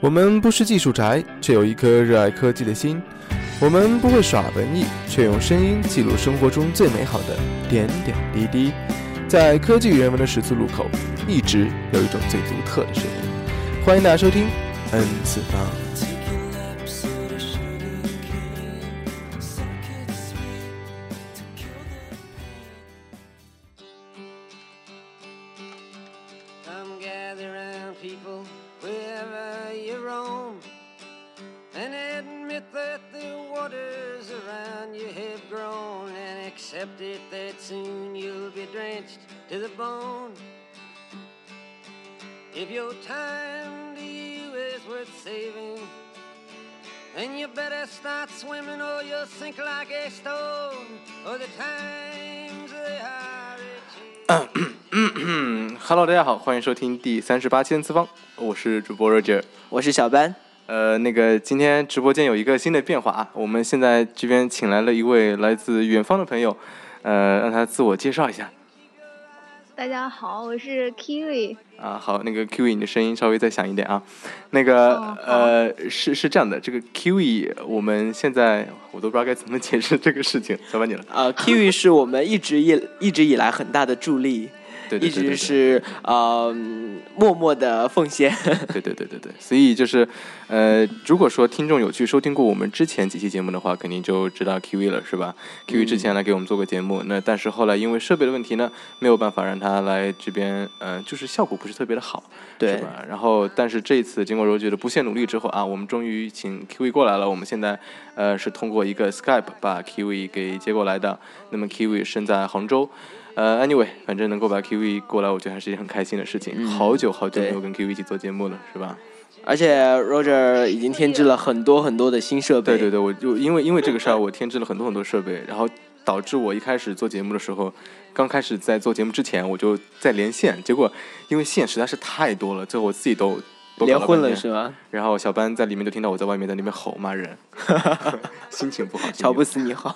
我们不是技术宅，却有一颗热爱科技的心。我们不会耍文艺，却用声音记录生活中最美好的点点滴滴。在科技与人文的十字路口，一直有一种最独特的声音。欢迎大家收听 N 次方。Hello，大家好，欢迎收听第三十八期次方，我是主播 Roger，我是小班。呃，那个今天直播间有一个新的变化啊，我们现在这边请来了一位来自远方的朋友，呃，让他自我介绍一下。大家好，我是 Kiwi。啊，好，那个 Kiwi，你的声音稍微再响一点啊。那个呃，是是这样的，这个 Kiwi，我们现在我都不知道该怎么解释这个事情，交给你了。啊，Kiwi 是我们一直以一直以来很大的助力。一直是呃默默的奉献。对对对对对，所以就是，呃，如果说听众有去收听过我们之前几期节目的话，肯定就知道 Q V 了，是吧？Q V 之前来给我们做过节目，那但是后来因为设备的问题呢，没有办法让他来这边，嗯，就是效果不是特别的好，对吧？然后，但是这一次经过柔姐的不懈努力之后啊，我们终于请 Q V 过来了。我们现在呃是通过一个 Skype 把 Q V 给接过来的。那么 Q V 身在杭州。呃，anyway，反正能够把 QV 过来，我觉得还是一件很开心的事情。好久好久没有跟 QV 一起做节目了，是吧？而且 Roger 已经添置了很多很多的新设备。对对对，我就因为因为这个事儿，我添置了很多很多设备，然后导致我一开始做节目的时候，刚开始在做节目之前，我就在连线，结果因为线实在是太多了，最后我自己都连混了，是吧？然后小班在里面就听到我在外面在那边吼骂人，心情不好，乔布斯你好，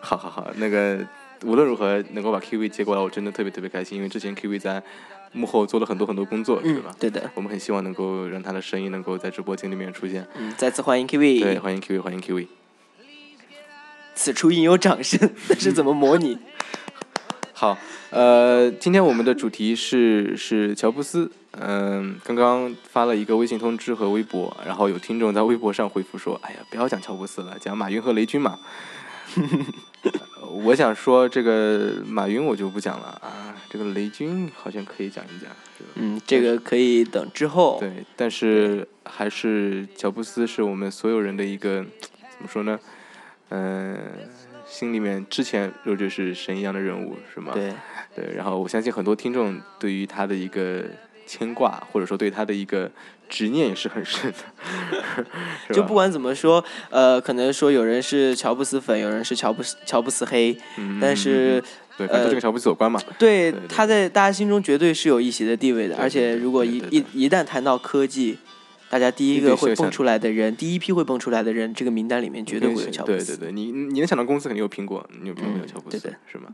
好好好，那个。无论如何能够把 K V 接过来，我真的特别特别开心，因为之前 K V 在幕后做了很多很多工作，是吧？对的。我们很希望能够让他的声音能够在直播间里面出现。嗯，再次欢迎 K V。对，欢迎 K V，欢迎 K V。此处应有掌声，那是怎么模拟？好，呃，今天我们的主题是是乔布斯。嗯，刚刚发了一个微信通知和微博，然后有听众在微博上回复说：“哎呀，不要讲乔布斯了，讲马云和雷军嘛。” 我想说这个马云我就不讲了啊，这个雷军好像可以讲一讲，嗯，这个可以等之后。对，但是还是乔布斯是我们所有人的一个怎么说呢？嗯，心里面之前肉就是神一样的人物，是吗？对，对。然后我相信很多听众对于他的一个牵挂，或者说对他的一个。执念也是很深的，就不管怎么说，呃，可能说有人是乔布斯粉，有人是乔布斯乔布斯黑，但是对，反正这个乔布斯有关嘛。对，他在大家心中绝对是有一席的地位的，而且如果一一一旦谈到科技，大家第一个会蹦出来的人，第一批会蹦出来的人，这个名单里面绝对会有乔布斯。对对对，你你能想到公司肯定有苹果，你有苹果没有乔布斯？是吗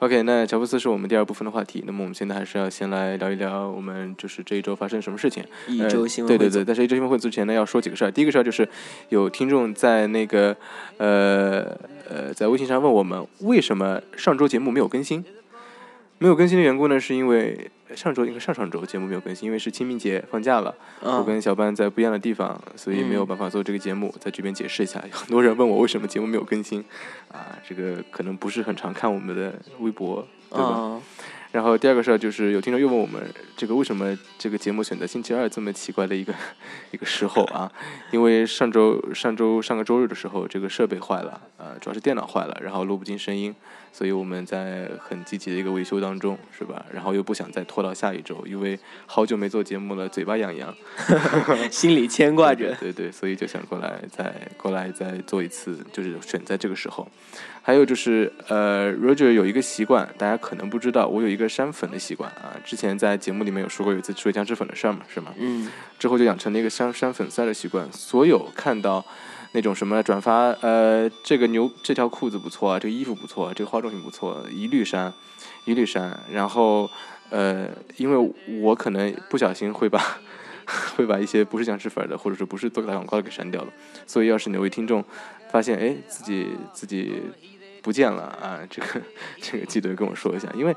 ？OK，那乔布斯是我们第二部分的话题。那么我们现在还是要先来聊一聊我们就是这一周发生什么事情。一周新闻对对对，但是一周新闻会之前呢，要说几个事儿。第一个事儿就是有听众在那个呃呃在微信上问我们，为什么上周节目没有更新？没有更新的缘故呢，是因为。上周应该上上周节目没有更新，因为是清明节放假了。我跟小班在不一样的地方，所以没有办法做这个节目，在这边解释一下。很多人问我为什么节目没有更新，啊，这个可能不是很常看我们的微博，对吧？然后第二个事儿就是有听众又问我们，这个为什么这个节目选择星期二这么奇怪的一个 一个时候啊？因为上周上周上个周日的时候，这个设备坏了，呃，主要是电脑坏了，然后录不进声音，所以我们在很积极的一个维修当中，是吧？然后又不想再拖到下一周，因为好久没做节目了，嘴巴痒痒，心里牵挂着，对对，所以就想过来再过来再做一次，就是选在这个时候。还有就是，呃，Roger 有一个习惯，大家可能不知道，我有一个删粉的习惯啊。之前在节目里面有说过，有一次吃僵尸粉的事儿嘛，是吗？嗯。之后就养成了一个删删粉丝的习惯，所有看到那种什么转发，呃，这个牛这条裤子不错啊，这个衣服不错，这个化妆品不错，一律删，一律删。然后，呃，因为我可能不小心会把 会把一些不是僵尸粉的，或者是不是做打广告给删掉了。所以，要是哪位听众发现哎自己自己不见了啊，这个这个记得跟我说一下，因为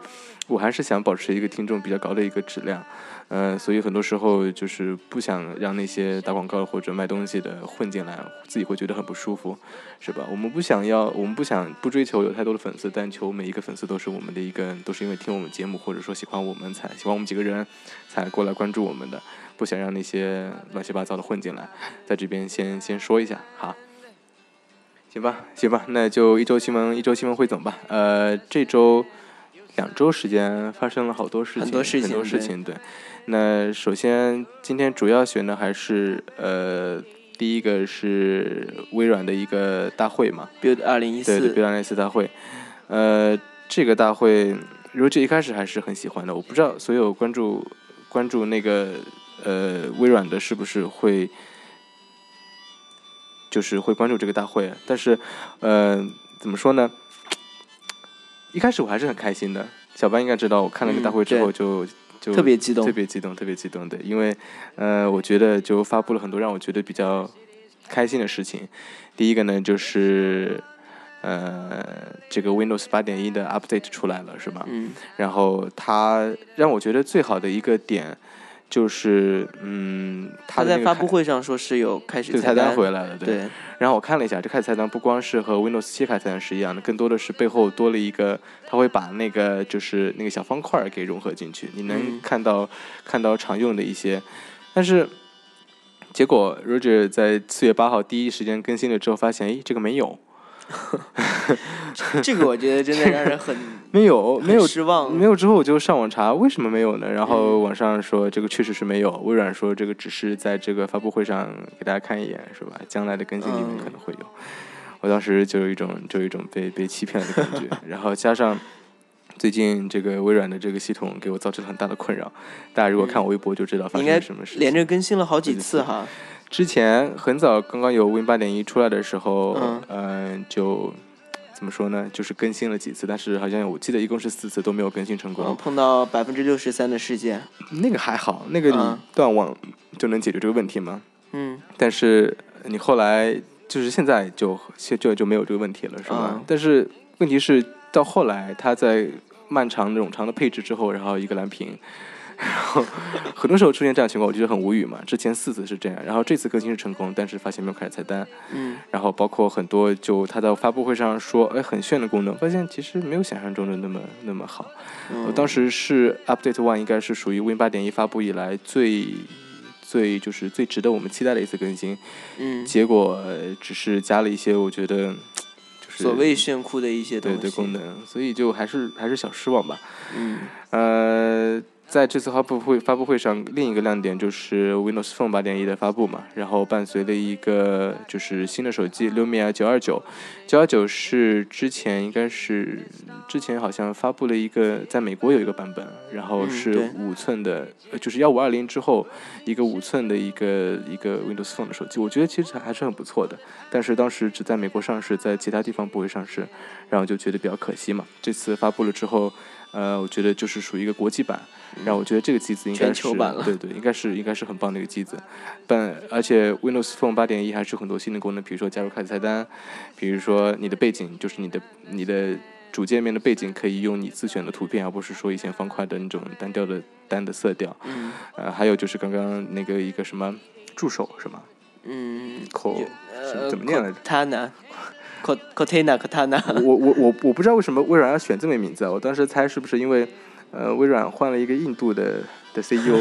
我还是想保持一个听众比较高的一个质量。嗯，所以很多时候就是不想让那些打广告或者卖东西的混进来，自己会觉得很不舒服，是吧？我们不想要，我们不想不追求有太多的粉丝，但求每一个粉丝都是我们的一个，都是因为听我们节目或者说喜欢我们才喜欢我们几个人才过来关注我们的，不想让那些乱七八糟的混进来，在这边先先说一下，好，行吧，行吧，那就一周新闻一周新闻汇总吧，呃，这周两周时间发生了好多事情，很多事情，很多事情，对。那首先，今天主要选的还是呃，第一个是微软的一个大会嘛，Build 二零一四，对，Build 二零一四大会。呃，这个大会，Roger 一开始还是很喜欢的。我不知道所有关注关注那个呃微软的，是不是会就是会关注这个大会？但是，呃，怎么说呢？一开始我还是很开心的。小班应该知道，我看了个大会之后就。就特别激动，特别激动，特别激动，对，因为，呃，我觉得就发布了很多让我觉得比较开心的事情。第一个呢，就是，呃，这个 Windows 八点一的 Update 出来了，是吧？嗯。然后它让我觉得最好的一个点。就是，嗯，他在发布会上说是有开始菜单回来了，对。然后我看了一下，这开始菜单不光是和 Windows 七开始菜单是一样的，更多的是背后多了一个，他会把那个就是那个小方块给融合进去，你能看到看到常用的一些。但是结果 Roger 在四月八号第一时间更新了之后，发现，哎，这个没有。这个我觉得真的让人很 没有没有失望，没有之后我就上网查为什么没有呢？然后网上说这个确实是没有，微软说这个只是在这个发布会上给大家看一眼，是吧？将来的更新里面可能会有。我当时就有一种就有一种被被欺骗的感觉，然后加上最近这个微软的这个系统给我造成了很大的困扰。大家如果看我微博就知道发生什么事，连着更新了好几次哈。之前很早刚刚有 Win 八点一出来的时候，嗯，就怎么说呢？就是更新了几次，但是好像我记得一共是四次都没有更新成功。碰到百分之六十三的事件，那个还好，那个你断网就能解决这个问题吗？嗯。但是你后来就是现在就现就就没有这个问题了，是吗？但是问题是到后来，它在漫长冗长的配置之后，然后一个蓝屏。然后很多时候出现这样情况，我觉得很无语嘛。之前四次是这样，然后这次更新是成功，但是发现没有开始菜单。嗯。然后包括很多，就他在发布会上说，哎，很炫的功能，发现其实没有想象中的那么那么好。嗯。我当时是 Update One，应该是属于 Win 八点一发布以来最最就是最值得我们期待的一次更新。嗯。结果只是加了一些我觉得就是所谓炫酷的一些对对功能，所以就还是还是小失望吧。嗯。呃。在这次发布会发布会上，另一个亮点就是 Windows Phone 八点一的发布嘛，然后伴随了一个就是新的手机 Lumia 九二九，九二九是之前应该是之前好像发布了一个，在美国有一个版本，然后是五寸的，就是幺五二零之后一个五寸的一个一个 Windows Phone 的手机，我觉得其实还是很不错的，但是当时只在美国上市，在其他地方不会上市，然后就觉得比较可惜嘛。这次发布了之后。呃，我觉得就是属于一个国际版，然后我觉得这个机子应该是对对，应该是应该是很棒的一个机子，但而且 Windows Phone 八点一还是很多新的功能，比如说加入开始菜单，比如说你的背景就是你的你的主界面的背景可以用你自选的图片，而不是说以前方块的那种单调的单的色调。嗯。呃，还有就是刚刚那个一个什么助手是吗？嗯。口怎么念来着？他呢 Cortana，我我我我不知道为什么微软要选这么名字啊！我当时猜是不是因为，呃，微软换了一个印度的的 CEO，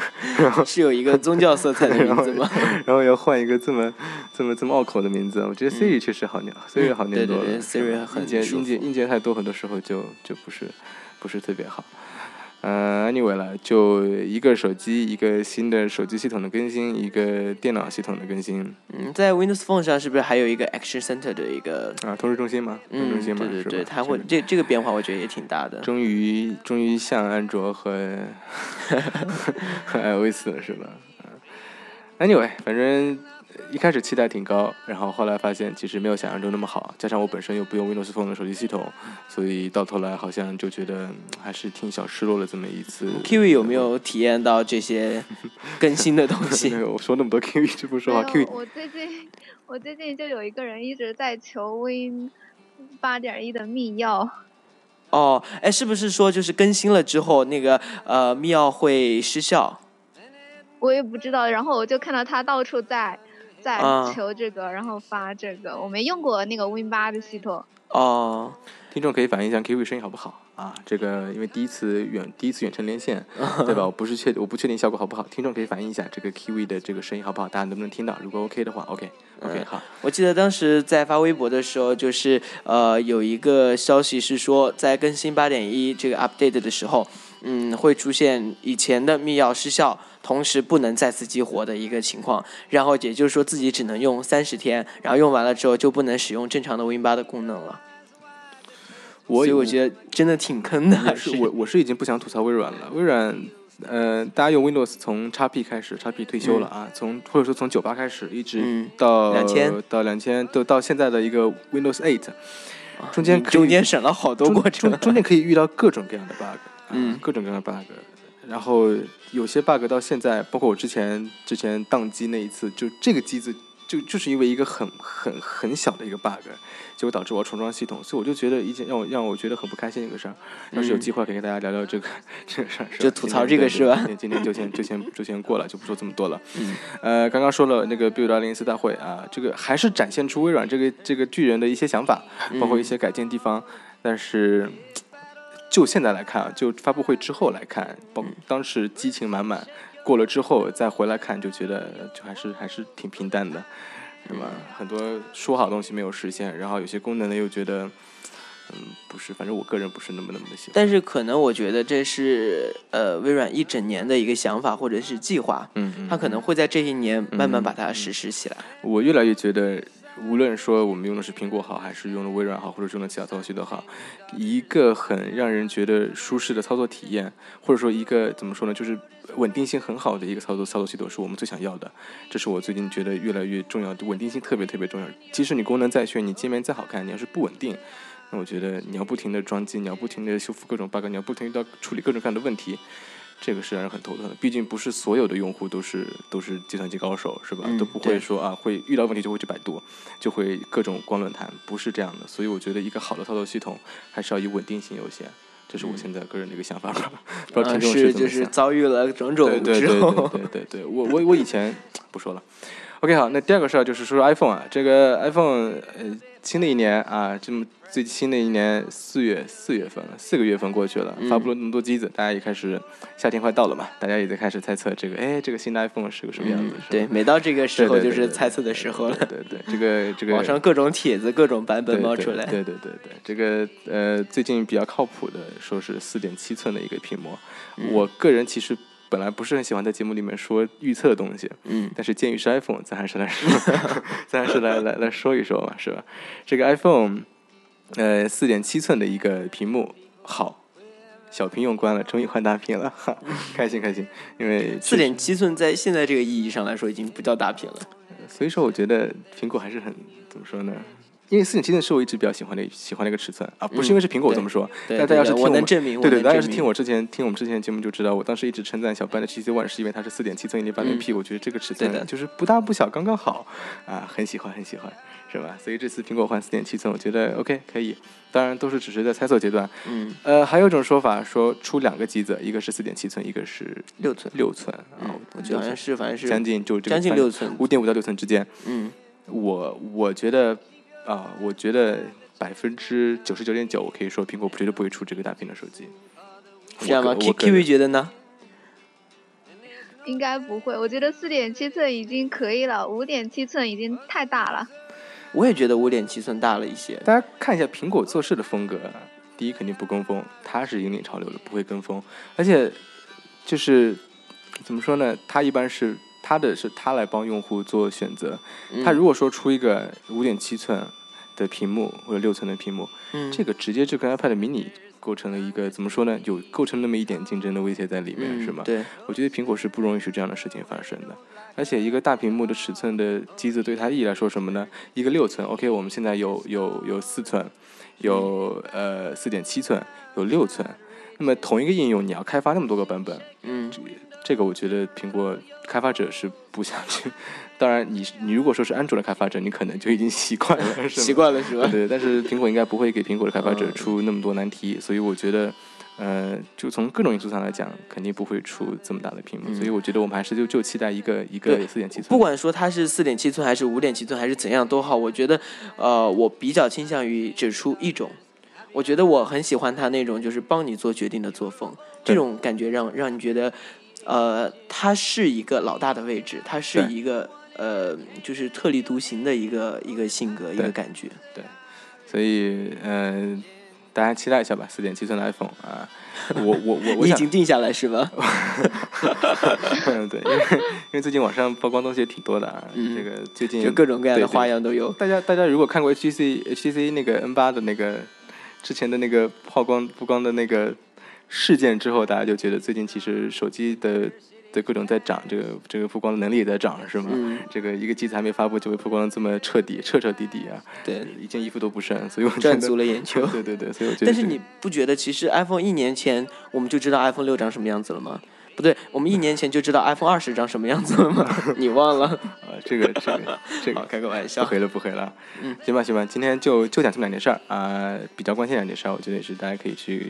是有一个宗教色彩的名字吗？然后要换一个这么这么这么拗口的名字，我觉得 Siri 确实好念，Siri 好念多了。Siri 很硬件硬件硬件太多，很多时候就就不是不是特别好。嗯，anyway 了，就一个手机，一个新的手机系统的更新，一个电脑系统的更新。嗯，在 Windows Phone 上是不是还有一个 Action Center 的一个啊，通知中心吗？嗯，中心对对对，它会这这个变化，我觉得也挺大的。终于终于像安卓和 和 iOS 了，是吧？Anyway，反正一开始期待挺高，然后后来发现其实没有想象中那么好，加上我本身又不用 Windows Phone 的手机系统，所以到头来好像就觉得还是挺小失落的这么一次。Kiwi 有没有体验到这些更新的东西？没有我说那么多 Kiwi 就不说话。Kiwi，我最近我最近就有一个人一直在求 Win 八点一的密钥。哦，哎，是不是说就是更新了之后那个呃密钥会失效？我也不知道，然后我就看到他到处在在求这个，然后发这个。我没用过那个 Win 八的系统。哦，听众可以反映一下 Kiwi 声音好不好啊？这个因为第一次远第一次远程连线，对吧？我不是确我不确定效果好不好，听众可以反映一下这个 Kiwi 的这个声音好不好？大家能不能听到？如果 OK 的话，OK OK 好。我记得当时在发微博的时候，就是呃有一个消息是说，在更新八点一这个 Update 的时候。嗯，会出现以前的密钥失效，同时不能再次激活的一个情况，然后也就是说自己只能用三十天，然后用完了之后就不能使用正常的 Win 八的功能了。所以我觉得真的挺坑的。是我我是已经不想吐槽微软了。微软，呃，大家用 Windows 从 x P 开始，x P 退休了啊，从或者说从九八开始，一直到两千到两千，都到现在的一个 Windows Eight，中间中间省了好多过程，中间可以遇到各种各样的 bug。嗯，各种各样的 bug，然后有些 bug 到现在，包括我之前之前宕机那一次，就这个机子就就是因为一个很很很小的一个 bug，结果导致我要重装系统，所以我就觉得一件让我让我觉得很不开心的一个事儿。要是有机会可以跟大家聊聊这个 这个事儿，就吐槽这个是吧？今天就先就先就先过了，就不说这么多了。嗯，呃，刚刚说了那个 Build 二零一四大会啊，这个还是展现出微软这个这个巨人的一些想法，包括一些改进地方，但是。就现在来看啊，就发布会之后来看，当当时激情满满，过了之后再回来看，就觉得就还是还是挺平淡的，是吧？很多说好东西没有实现，然后有些功能呢又觉得，嗯，不是，反正我个人不是那么那么的喜欢。但是可能我觉得这是呃微软一整年的一个想法或者是计划，嗯嗯，它可能会在这一年慢慢把它实施起来。我越来越觉得。无论说我们用的是苹果好，还是用的微软好，或者用的其他操作系统好，一个很让人觉得舒适的操作体验，或者说一个怎么说呢，就是稳定性很好的一个操作操作系统，是我们最想要的。这是我最近觉得越来越重要的，稳定性特别特别重要。即使你功能再炫，你界面再好看，你要是不稳定，那我觉得你要不停的装机，你要不停的修复各种 bug，你要不停的处理各种各样的问题。这个是让人很头疼的，毕竟不是所有的用户都是都是计算机高手，是吧？都不会说啊，会遇到问题就会去百度，就会各种逛论坛，不是这样的。所以我觉得一个好的操作系统还是要以稳定性优先，这是我现在个人的一个想法吧。不知道听众是就是遭遇了种种之后，对对对对，我我我以前不说了。OK，好，那第二个事儿就是说说 iPhone 啊，这个 iPhone 呃。新的一年啊，这么最新的一年四月四月份了，四个月份过去了，发布了那么多机子，大家也开始夏天快到了嘛，大家也在开始猜测这个，哎，这个新的 iPhone 是个什么样子？对，每到这个时候就是猜测的时候了。对对，这个这个 网上各种帖子、各种版本冒出来。对对对对，这个呃，最近比较靠谱的说是四点七寸的一个屏幕，我个人其实。本来不是很喜欢在节目里面说预测的东西，嗯，但是鉴于是 iPhone，咱还是来说，咱还是来来来说一说嘛，是吧？这个 iPhone，呃，四点七寸的一个屏幕，好，小屏用关了，终于换大屏了，哈，开心开心，因为四点七寸在现在这个意义上来说已经不叫大屏了，所以说我觉得苹果还是很怎么说呢？因为四点七寸是我一直比较喜欢的喜欢的一个尺寸啊，不是因为是苹果这么说，但大家要是听我们，对对，大家要是听我之前听我们之前的节目就知道，我当时一直称赞小班的 GC One 是因为它是四点七寸一零八零 P，我觉得这个尺寸就是不大不小，刚刚好啊，很喜欢很喜欢，是吧？所以这次苹果换四点七寸，我觉得 OK 可以，当然都是只是在猜测阶段。嗯，呃，还有一种说法说出两个机子，一个是四点七寸，一个是六寸六寸啊，我觉得好像是反正是将近就将近六寸，五点五到六寸之间。嗯，我我觉得。啊，我觉得百分之九十九点九，我可以说苹果绝对不会出这个大屏的手机，这样吗？K V 觉得呢？应该不会，我觉得四点七寸已经可以了，五点七寸已经太大了。我也觉得五点七寸大了一些。大家看一下苹果做事的风格，第一肯定不跟风，它是引领潮流的，不会跟风，而且就是怎么说呢？它一般是。它的是它来帮用户做选择，它如果说出一个五点七寸的屏幕或者六寸的屏幕，这个直接就跟 iPad mini 构成了一个怎么说呢？有构成那么一点竞争的威胁在里面，是吗？对，我觉得苹果是不容许这样的事情发生的。而且一个大屏幕的尺寸的机子对它意义来说什么呢？一个六寸，OK，我们现在有有有四寸，有呃四点七寸，有六寸。那么同一个应用，你要开发那么多个版本，嗯，这个我觉得苹果开发者是不想去。当然，你你如果说是安卓的开发者，你可能就已经习惯了，习惯了是吧？对，但是苹果应该不会给苹果的开发者出那么多难题，所以我觉得。呃，就从各种因素上来讲，肯定不会出这么大的屏幕，所以我觉得我们还是就就期待一个一个四点七寸。不管说它是四点七寸还是五点七寸还是怎样都好，我觉得，呃，我比较倾向于只出一种，我觉得我很喜欢它那种就是帮你做决定的作风，这种感觉让让你觉得，呃，他是一个老大的位置，他是一个呃，就是特立独行的一个一个性格一个感觉。对，所以嗯。大家期待一下吧，四点七寸的 iPhone 啊，我我我我已经定下来是吧？嗯，对，因为因为最近网上曝光东西也挺多的啊，这个最近就各种各样的花样都有。大家大家如果看过 HTC HTC 那个 N 八的那个之前的那个曝光曝光的那个事件之后，大家就觉得最近其实手机的。的各种在涨，这个这个曝光的能力也在涨，是吗？嗯。这个一个机子还没发布就被曝光的这么彻底，彻彻底底啊！对，一件衣服都不剩，所以我赚足了眼球。对对对，所以我觉得。但是你不觉得，其实 iPhone 一年前我们就知道 iPhone 六长什么样子了吗？不对，我们一年前就知道 iPhone 二十长什么样子了吗？你忘了？啊，这个这个这个，开个玩笑，不回了不回了。嗯，行吧行吧，今天就就讲这么两件事儿啊，比较关心两件事儿，我觉得也是大家可以去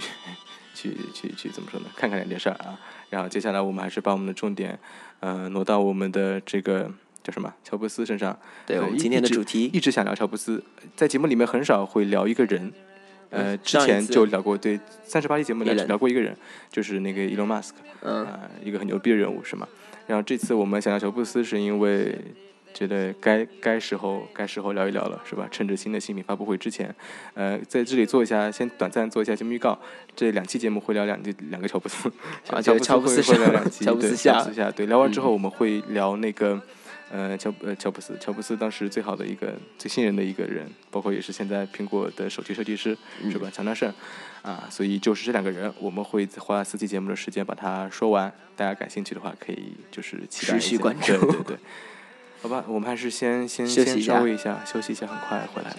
去去去怎么说呢？看看两件事儿啊。然后接下来我们还是把我们的重点。呃，挪到我们的这个叫什么乔布斯身上。对，我们今天的主题一直想聊乔布斯，在节目里面很少会聊一个人。呃，之前就聊过，对，三十八期节目聊聊过一个人，就是那个 Elon Musk，嗯，一个很牛逼的人物，是吗？然后这次我们想聊乔布斯，是因为。觉得该该时候该时候聊一聊了，是吧？趁着新的新品发布会之前，呃，在这里做一下，先短暂做一下节目预告。这两期节目会聊两两个 乔布斯，啊，乔布斯会聊两期，乔布斯下，乔布斯下。对，聊完之后我们会聊那个，呃，乔呃乔布斯，乔布斯当时最好的一个最信任的一个人，包括也是现在苹果的首席设计师，是吧？强大胜，啊，所以就是这两个人，我们会花四期节目的时间把它说完。大家感兴趣的话，可以就是持续关注，对对对。好吧，我们还是先先先稍微一下，休息一下，很快回来了。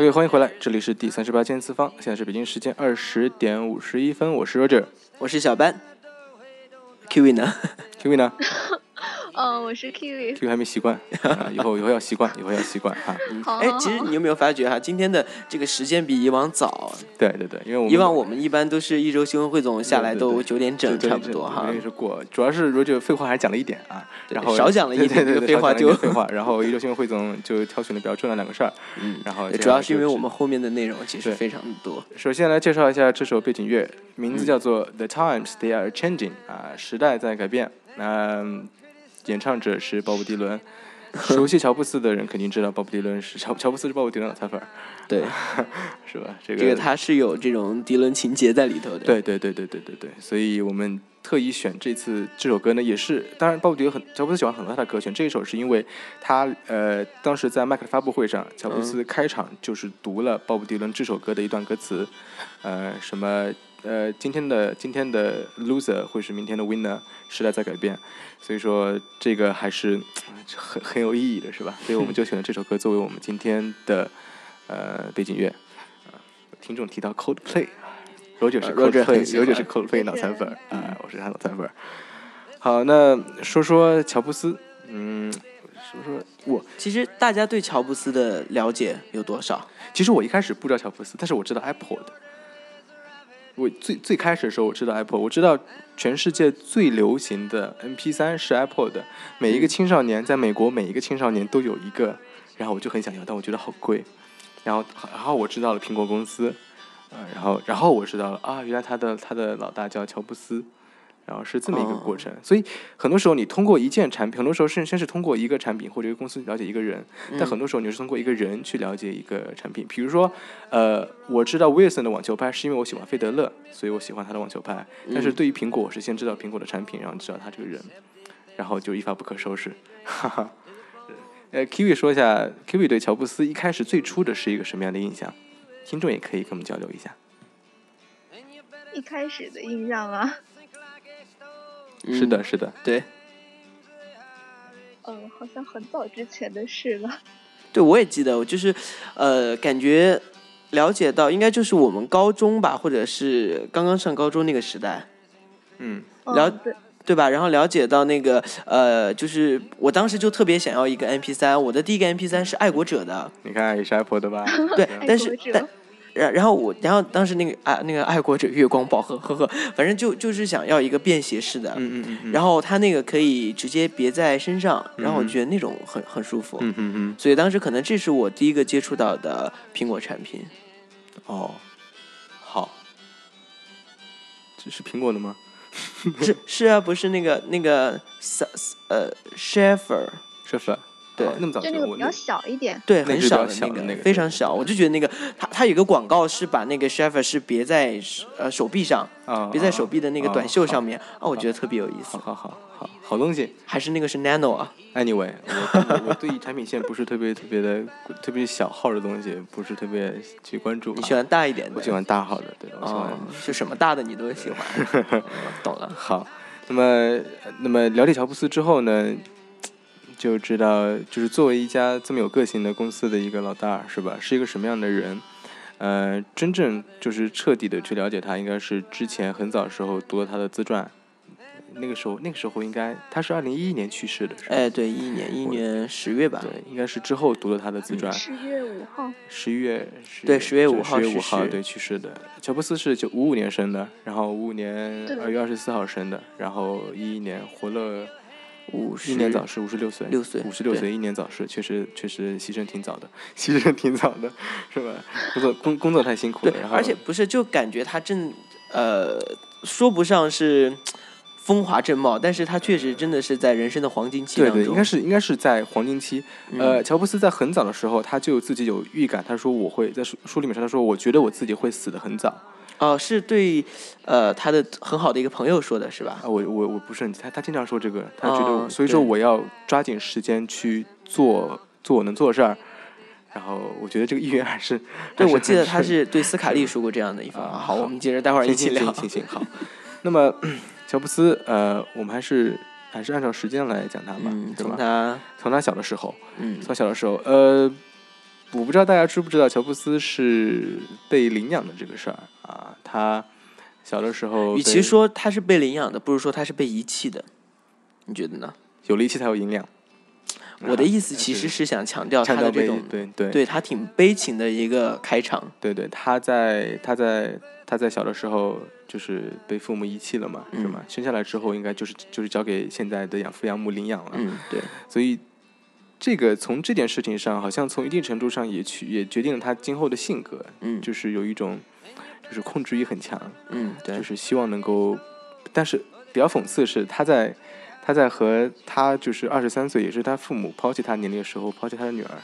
OK，欢迎回来，这里是第三十八间次方，现在是北京时间二十点五十一分，我是 Roger，我是小班，Kiwi 呢？Kiwi 呢？嗯，我是 Kiwi，Kiwi 还没习惯，以后以后要习惯，以后要习惯哈。哎，其实你有没有发觉哈，今天的这个时间比以往早？对对对，因为我们以往我们一般都是一周新闻汇总下来都九点整差不多哈。也是过，主要是如果废话还讲了一点啊，然后少讲了一点这个废话就废话，然后一周新闻汇总就挑选了比较重要的两个事儿，嗯，然后主要是因为我们后面的内容其实非常的多。首先来介绍一下这首背景乐，名字叫做《The Times They Are Changing》啊，时代在改变，嗯。演唱者是鲍勃迪伦，熟悉乔布斯的人肯定知道鲍勃迪伦是 乔乔布斯是鲍勃迪伦的彩粉，对，是吧？这个这个他是有这种迪伦情节在里头的，对对对对对对对，所以我们特意选这次这首歌呢，也是当然鲍勃迪伦很乔布斯喜欢很多他的歌，选这一首是因为他呃当时在麦克的发布会上，乔布斯开场就是读了鲍勃迪伦这首歌的一段歌词，呃什么。呃，今天的今天的 loser 会是明天的 winner，时代在改变，所以说这个还是很很有意义的，是吧？所以我们就选了这首歌作为我们今天的呃背景乐。听众提到 Coldplay，罗姐是 Coldplay，罗姐是 Coldplay 脑残粉啊，我是他脑残粉。好，那说说乔布斯，嗯，说说我其实大家对乔布斯的了解有多少？其实我一开始不知道乔布斯，但是我知道 Apple 的。我最最开始的时候，我知道 Apple，我知道全世界最流行的 MP3 是 Apple 的。每一个青少年在美国，每一个青少年都有一个，然后我就很想要，但我觉得好贵。然后，然后我知道了苹果公司，啊，然后然后我知道了啊，原来他的他的老大叫乔布斯。然后是这么一个过程，所以很多时候你通过一件产品，很多时候是先是通过一个产品或者一个公司了解一个人，但很多时候你是通过一个人去了解一个产品。比如说，呃，我知道 Wilson 的网球拍是因为我喜欢费德勒，所以我喜欢他的网球拍。但是对于苹果，我是先知道苹果的产品，然后知道他这个人，然后就一发不可收拾。哈哈。呃，Kiwi 说一下，Kiwi 对乔布斯一开始最初的是一个什么样的印象？听众也可以跟我们交流一下。一开始的印象啊。是的，是的，对。嗯，好像很早之前的事了。对，我也记得，我就是，呃，感觉了解到，应该就是我们高中吧，或者是刚刚上高中那个时代。嗯。了，对吧？然后了解到那个，呃，就是我当时就特别想要一个 MP 三，我的第一个 MP 三是爱国者的。你看，也是 Apple 的吧？对，但是但。然然后我，然后当时那个爱那个爱国者月光宝盒，呵呵，反正就就是想要一个便携式的，嗯嗯嗯，然后它那个可以直接别在身上，然后我觉得那种很很舒服，嗯嗯嗯，所以当时可能这是我第一个接触到的苹果产品。哦，好，这是苹果的吗？是是啊，不是那个那个萨呃 s h e f e r s h e f e r 对，那么早就那个比较小一点，对，很小的那个，非常小。我就觉得那个，它它有个广告是把那个 s h e f e r 是别在呃手臂上，别在手臂的那个短袖上面啊，我觉得特别有意思。好好好好好东西，还是那个是 Nano 啊？Anyway，我我对产品线不是特别特别的特别小号的东西，不是特别去关注。你喜欢大一点的？我喜欢大号的，对，我喜欢。是什么大的你都喜欢？懂了。好，那么那么了解乔布斯之后呢？就知道，就是作为一家这么有个性的公司的一个老大，是吧？是一个什么样的人？呃，真正就是彻底的去了解他，应该是之前很早时候读了他的自传。那个时候，那个时候应该他是二零一一年去世的，是吧？哎，对，一一年，一年十月吧。对，应该是之后读了他的自传。十月五号。十一月。对，十月五号。十月五号，对，去世的。乔布斯是九五五年生的，然后五五年二月二十四号生的，然后一一年活了。五十一年早逝，五十六岁，六岁，五十六岁，英年早逝，确实确实牺牲挺早的，牺牲挺早的，是吧？工作工工作太辛苦了，而且不是就感觉他正呃说不上是风华正茂，但是他确实真的是在人生的黄金期对对，应该是应该是在黄金期。呃，乔布斯在很早的时候他就自己有预感，他说我会在书书里面说，他说我觉得我自己会死的很早。哦，是对，呃，他的很好的一个朋友说的是吧？啊，我我我不是很，他他经常说这个，他觉得，所以说我要抓紧时间去做做我能做的事儿。然后我觉得这个意愿还是，对，我记得他是对斯卡利说过这样的一番话。好，我们接着待会儿一起聊。行行行，好。那么 乔布斯，呃，我们还是还是按照时间来讲他吧，从他从他小的时候，嗯，从小的时候，呃。我不知道大家知不知道乔布斯是被领养的这个事儿啊？他小的时候，与其说他是被领养的，不如说他是被遗弃的。你觉得呢？有了遗弃才有营养。我的意思其实是想强调他的这种，对对，对他挺悲情的一个开场。对对，他在他在他在小的时候就是被父母遗弃了嘛，是吗？生下来之后应该就是就是交给现在的养父养母领养了。嗯，对。所以。这个从这件事情上，好像从一定程度上也去也决定了他今后的性格，嗯，就是有一种，就是控制欲很强，嗯，对，就是希望能够，但是比较讽刺的是，他在他在和他就是二十三岁，也是他父母抛弃他年龄的时候，抛弃他的女儿，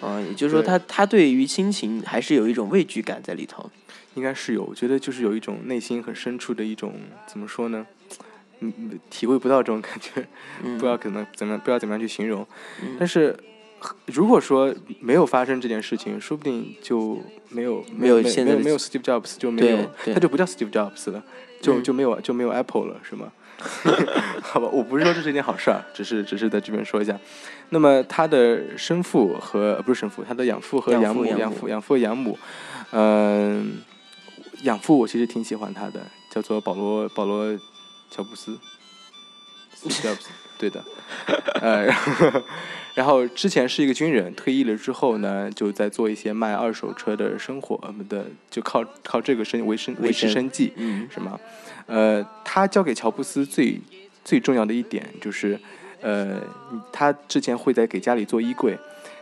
嗯，也 就是说，他他对于亲情还是有一种畏惧感在里头，应该是有，我觉得就是有一种内心很深处的一种怎么说呢？嗯，体会不到这种感觉，不知道可能怎么不知道怎么样去形容。但是如果说没有发生这件事情，说不定就没有没有没有没有 Steve Jobs 就没有，他就不叫 Steve Jobs 了，就就没有就没有 Apple 了，是吗？好吧，我不是说这是一件好事儿，只是只是在这边说一下。那么他的生父和不是生父，他的养父和养母养父养父养母，嗯，养父我其实挺喜欢他的，叫做保罗保罗。乔布斯，乔布斯，对的，呃，然后之前是一个军人，退役了之后呢，就在做一些卖二手车的生活的，就靠靠这个生维生维持生计，嗯，是吗？呃，他教给乔布斯最最重要的一点就是，呃，他之前会在给家里做衣柜，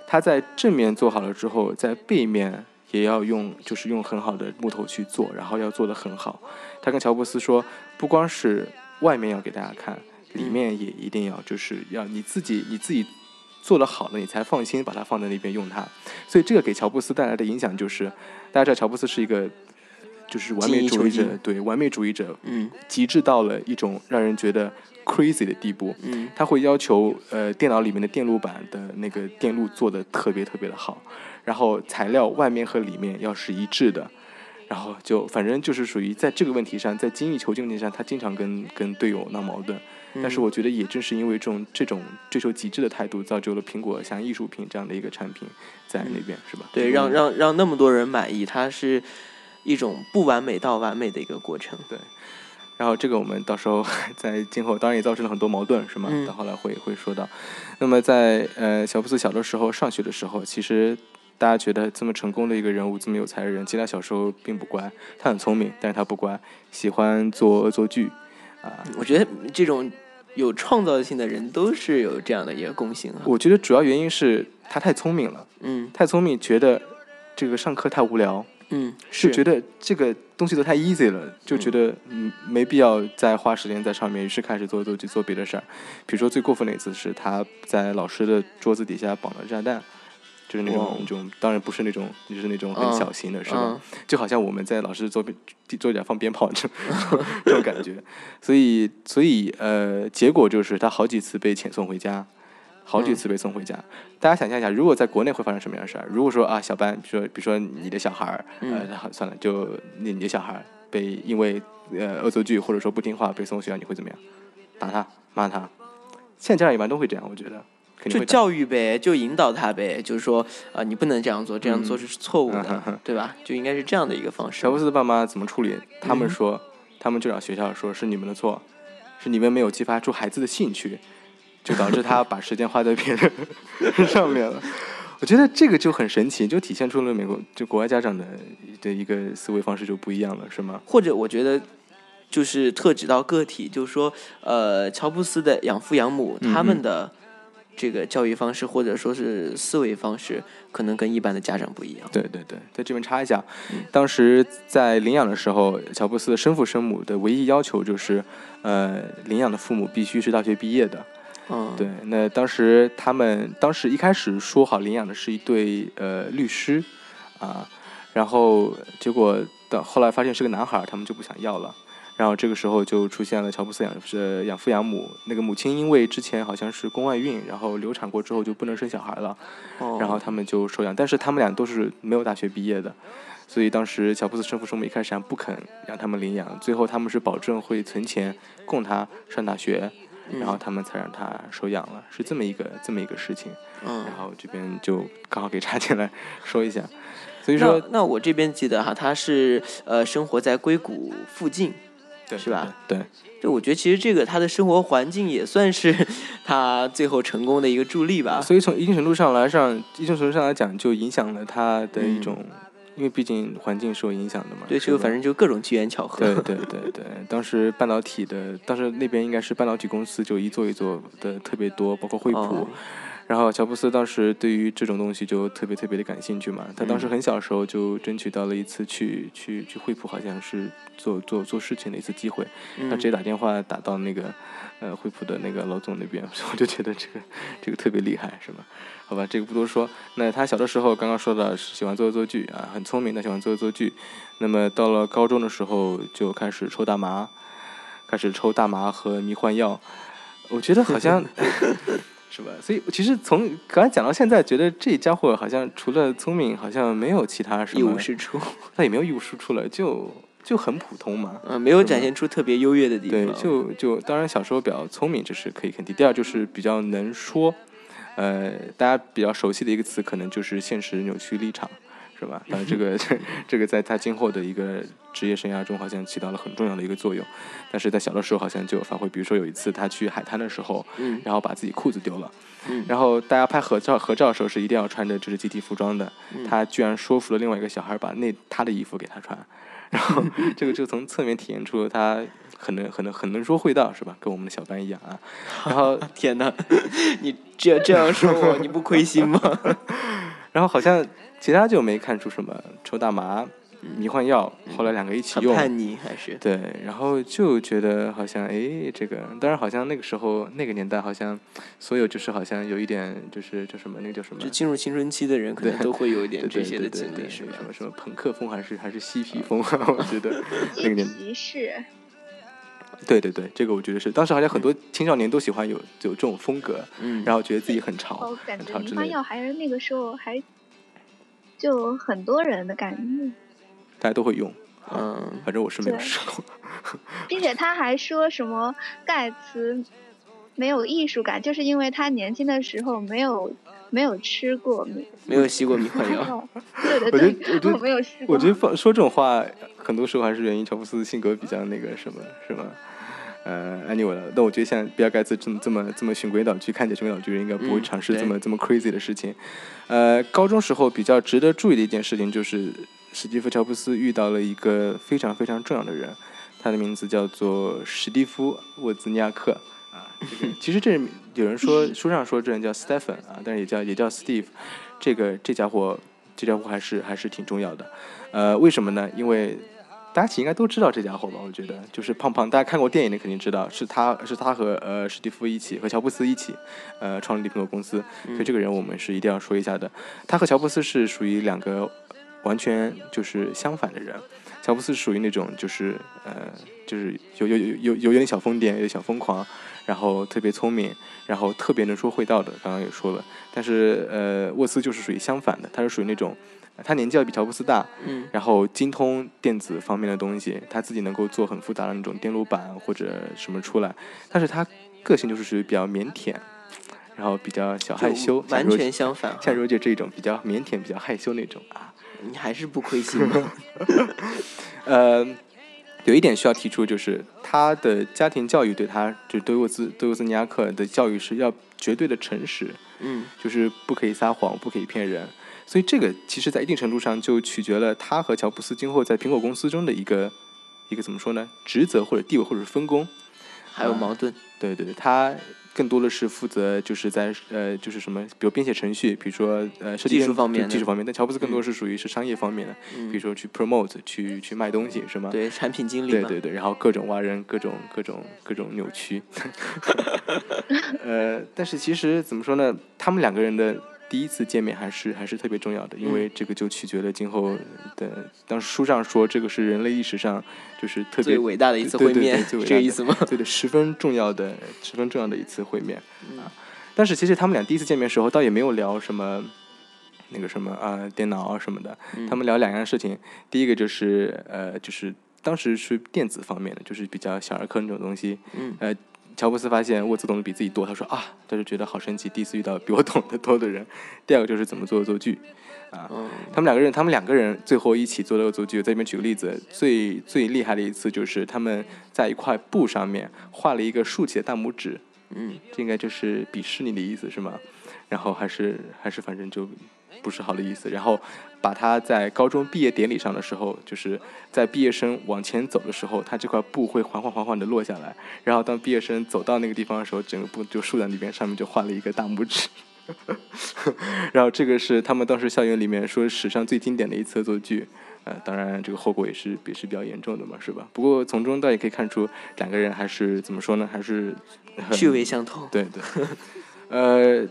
他在正面做好了之后，在背面也要用就是用很好的木头去做，然后要做的很好。他跟乔布斯说，不光是外面要给大家看，里面也一定要就是要你自己你自己做的好了，你才放心把它放在那边用它。所以这个给乔布斯带来的影响就是，大家知道乔布斯是一个。就是完美主义者，对完美主义者，嗯，极致到了一种让人觉得 crazy 的地步，嗯，他会要求呃电脑里面的电路板的那个电路做的特别特别的好，然后材料外面和里面要是一致的，然后就反正就是属于在这个问题上，在精益求精问题上，他经常跟跟队友闹矛盾，但是我觉得也正是因为这种这种追求极致的态度，造就了苹果像艺术品这样的一个产品在那边，是吧？对，让让让那么多人满意，它是。一种不完美到完美的一个过程，对。然后这个我们到时候 在今后当然也造成了很多矛盾，是吗？到后来会会说到。那么在呃小布斯小的时候上学的时候，其实大家觉得这么成功的一个人物，这么有才的人，其实他小时候并不乖，他很聪明，但是他不乖，喜欢做恶作剧啊。我觉得这种有创造性的人都是有这样的一个共性啊。我觉得主要原因是他太聪明了，嗯，太聪明，觉得这个上课太无聊。嗯，是觉得这个东西都太 easy 了，就觉得嗯没必要再花时间在上面，于是开始做做去做别的事儿。比如说最过分的一次是他在老师的桌子底下绑了炸弹，就是那种那种，当然不是那种，就是那种很小型的，是吧？就好像我们在老师桌边桌角放鞭炮这种这种感觉。所以所以呃，结果就是他好几次被遣送回家。好几次被送回家，大家想象一下，如果在国内会发生什么样的事儿？如果说啊，小班，比如说，比如说你的小孩儿，呃，算了，就你你的小孩儿被因为呃恶作剧或者说不听话被送学校，你会怎么样？打他，骂他？现在家长一般都会这样，我觉得。就教育呗，就引导他呗，就是说啊，你不能这样做，这样做是错误的，对吧？就应该是这样的一个方式。乔布斯的爸妈怎么处理？他们说，他们就找学校说是你们的错，是你们没有激发出孩子的兴趣。就导致他把时间花在别人 上面了，我觉得这个就很神奇，就体现出了美国就国外家长的的一个思维方式就不一样了，是吗？或者我觉得就是特指到个体，就是说，呃，乔布斯的养父养母他们的这个教育方式或者说是思维方式，可能跟一般的家长不一样。对对对，在这边插一下，当时在领养的时候，乔布斯的生父生母的唯一要求就是，呃，领养的父母必须是大学毕业的。嗯，对，那当时他们当时一开始说好领养的是一对呃律师，啊，然后结果到后来发现是个男孩，他们就不想要了，然后这个时候就出现了乔布斯养是养父养母，那个母亲因为之前好像是宫外孕，然后流产过之后就不能生小孩了，然后他们就收养，但是他们俩都是没有大学毕业的，所以当时乔布斯生父生母一开始还不肯让他们领养，最后他们是保证会存钱供他上大学。然后他们才让他收养了，是这么一个这么一个事情。嗯，然后这边就刚好给插进来说一下。所以说，那我这边记得哈，他是呃生活在硅谷附近，对，是吧？对。就我觉得其实这个他的生活环境也算是 他最后成功的一个助力吧。所以从一定程度上来上，一定程度上来讲，就影响了他的一种。因为毕竟环境受影响的嘛，对，就反正就各种机缘巧合。对对对对，当时半导体的，当时那边应该是半导体公司，就一座一座的特别多，包括惠普。然后乔布斯当时对于这种东西就特别特别的感兴趣嘛，他当时很小时候就争取到了一次去去去惠普，好像是做做做事情的一次机会，他直接打电话打到那个呃惠普的那个老总那边，我就觉得这个这个特别厉害，是吧？好吧，这个不多说。那他小的时候刚刚说的是喜欢做恶作剧啊，很聪明的喜欢做恶作剧。那么到了高中的时候就开始抽大麻，开始抽大麻和迷幻药，我觉得好像。是吧？所以其实从刚才讲到现在，觉得这家伙好像除了聪明，好像没有其他什么一无是处。他也没有一无是处了，就就很普通嘛。嗯，没有展现出特别优越的地方。对，就就当然小时候比较聪明，这是可以肯定。第二就是比较能说，呃，大家比较熟悉的一个词，可能就是现实扭曲立场。是吧？但 是这个这个在他今后的一个职业生涯中，好像起到了很重要的一个作用。但是在小的时候，好像就有发挥。比如说有一次他去海滩的时候，嗯，然后把自己裤子丢了，嗯，然后大家拍合照合照的时候是一定要穿着就是集体服装的。他居然说服了另外一个小孩把那他的衣服给他穿，然后 这个就从侧面体现出他很能很能很能说会道，是吧？跟我们的小班一样啊。然后 天哪，你这这样说我，你不亏心吗？然后好像。其他就没看出什么抽大麻。迷幻药，后来两个一起用，叛逆还是？对，然后就觉得好像哎，这个当然好像那个时候那个年代好像所有就是好像有一点就是叫什么那个叫什么，就进入青春期的人可能都会有一点这些的经历，是？什么什么朋克风还是还是嬉皮风？我觉得那个年 代。是，对对对，这个我觉得是当时好像很多青少年都喜欢有有这种风格，嗯，然后觉得自己很潮，感觉迷幻药还是那个时候还就很多人的感觉。大家都会用，嗯，反正我是没有试过，并且他还说什么盖茨没有艺术感，就是因为他年轻的时候没有没有吃过，没有吸过迷幻药。对对对，我觉得没有吸过。我觉得说说这种话，很多时候还是源于乔布斯性格比较那个什么，是吗？呃，anyway 了，那我觉得像比尔盖茨这么这么这么循规蹈矩，看起来循规蹈矩人应该不会尝试这么这么 crazy 的事情。呃，高中时候比较值得注意的一件事情就是。史蒂夫·乔布斯遇到了一个非常非常重要的人，他的名字叫做史蒂夫·沃兹尼亚克啊。这个其实这有人说书上说这人叫 Stephen 啊，但是也叫也叫 Steve。这个这家伙这家伙还是还是挺重要的。呃，为什么呢？因为大家其实应该都知道这家伙吧？我觉得就是胖胖，大家看过电影的肯定知道，是他是他和呃史蒂夫一起和乔布斯一起呃创立苹果公司，所以这个人我们是一定要说一下的。他和乔布斯是属于两个。完全就是相反的人，乔布斯属于那种就是呃，就是有有有有有点小疯癫，有点小疯狂，然后特别聪明，然后特别能说会道的，刚刚也说了。但是呃，沃斯就是属于相反的，他是属于那种他年纪要比乔布斯大，嗯，然后精通电子方面的东西，他自己能够做很复杂的那种电路板或者什么出来，但是他个性就是属于比较腼腆，然后比较小害羞，完全相反，像若姐这种比较腼腆、比较害羞那种啊。你还是不亏心吗？呃，有一点需要提出，就是他的家庭教育对他，就对沃兹对沃兹尼亚克的教育是要绝对的诚实，嗯，就是不可以撒谎，不可以骗人。所以这个其实，在一定程度上就取决了他和乔布斯今后在苹果公司中的一个一个怎么说呢？职责或者地位或者分工，还有矛盾。对对对，他。更多的是负责就是在呃就是什么，比如编写程序，比如说呃设计技术方面，技术方面。但乔布斯更多是属于是商业方面的，比如说去 promote，去去卖东西，是吗？对，产品经理。对对对，然后各种挖人，各种各种各种扭曲。呃，但是其实怎么说呢？他们两个人的。第一次见面还是还是特别重要的，因为这个就取决了今后的。当时书上说，这个是人类历史上就是特别伟大的一次会面，这个意思吗？对的，十分重要的，十分重要的一次会面啊。但是其实他们俩第一次见面时候，倒也没有聊什么那个什么啊电脑啊什么的，他们聊两样事情。第一个就是呃，就是当时是电子方面的，就是比较小儿科那种东西，嗯呃。乔布斯发现沃兹懂得比自己多，他说啊，他就觉得好神奇，第一次遇到比我懂得多的人。第二个就是怎么做恶作剧，啊，他们两个人，他们两个人最后一起做的恶作剧，在这边举个例子，最最厉害的一次就是他们在一块布上面画了一个竖起的大拇指，嗯，这应该就是鄙视你的意思是吗？然后还是还是反正就。不是好的意思，然后把他在高中毕业典礼上的时候，就是在毕业生往前走的时候，他这块布会缓缓缓缓的落下来，然后当毕业生走到那个地方的时候，整个布就竖在那边，上面就画了一个大拇指。然后这个是他们当时校园里面说史上最经典的一次恶作剧，呃，当然这个后果也是也是比较严重的嘛，是吧？不过从中倒也可以看出两个人还是怎么说呢，还是趣味相投。对对，呃，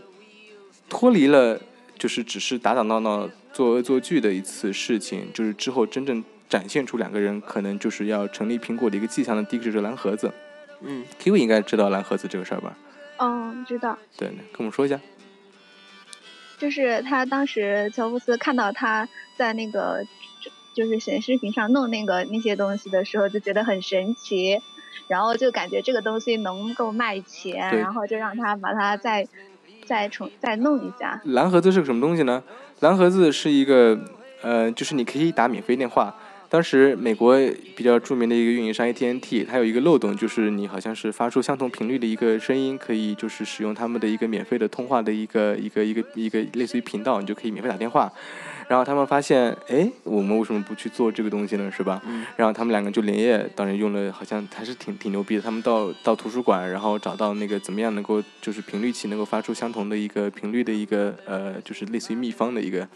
脱离了。就是只是打打闹闹做恶作剧的一次事情，就是之后真正展现出两个人可能就是要成立苹果的一个迹象的第一个就是蓝盒子。嗯，Q 应该知道蓝盒子这个事儿吧？嗯，知道。对，跟我们说一下。就是他当时乔布斯看到他在那个就是显示屏上弄那个那些东西的时候，就觉得很神奇，然后就感觉这个东西能够卖钱，然后就让他把它在。再重再弄一下。蓝盒子是个什么东西呢？蓝盒子是一个，呃，就是你可以打免费电话。当时美国比较著名的一个运营商 AT&T，它有一个漏洞，就是你好像是发出相同频率的一个声音，可以就是使用他们的一个免费的通话的一个一个一个一个类似于频道，你就可以免费打电话。然然后他们发现，哎，我们为什么不去做这个东西呢？是吧？嗯然后他们两个就连夜，当然用了，好像还是挺挺牛逼的。他们到到图书馆，然后找到那个怎么样能够就是频率器能够发出相同的一个频率的一个呃，就是类似于秘方的一个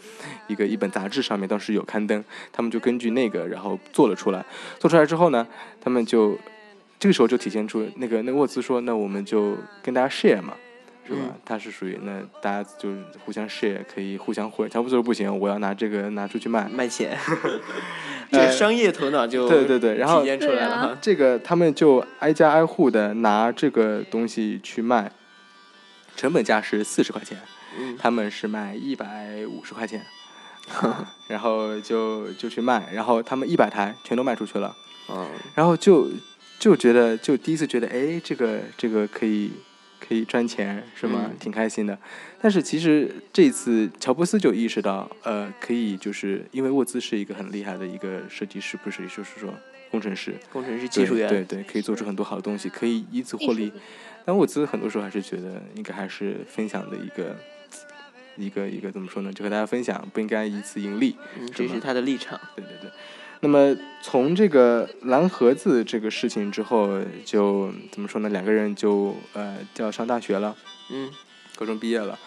一个一本杂志上面当时有刊登，他们就根据那个然后做了出来。做出来之后呢，他们就这个时候就体现出那个那沃兹说，那我们就跟大家 share 嘛。是吧嗯？他是属于那大家就是互相 share，可以互相混。乔布斯说不行，我要拿这个拿出去卖。卖钱，这个商业头脑就呃对对对，然后体现出来了哈。这个他们就挨家挨户的拿这个东西去卖，成本价是四十块钱，嗯他们是卖一百五十块钱，啊然后就就去卖，然后他们一百台全都卖出去了，嗯然后就就觉得就第一次觉得哎，这个这个可以可以赚钱是吗？嗯挺开心的。但是其实这次乔布斯就意识到，呃，可以就是因为沃兹是一个很厉害的一个设计师，不是就是说工程师，工程师、技术员，对对对，可以做出很多好的东西，可以以此获利。但沃兹很多时候还是觉得应该还是分享的一个一个一个怎么说呢？就和大家分享，不应该以此盈利。嗯，这是他的立场。对对对。那么从这个蓝盒子这个事情之后，就怎么说呢？两个人就呃就要上大学了，嗯高中毕业了。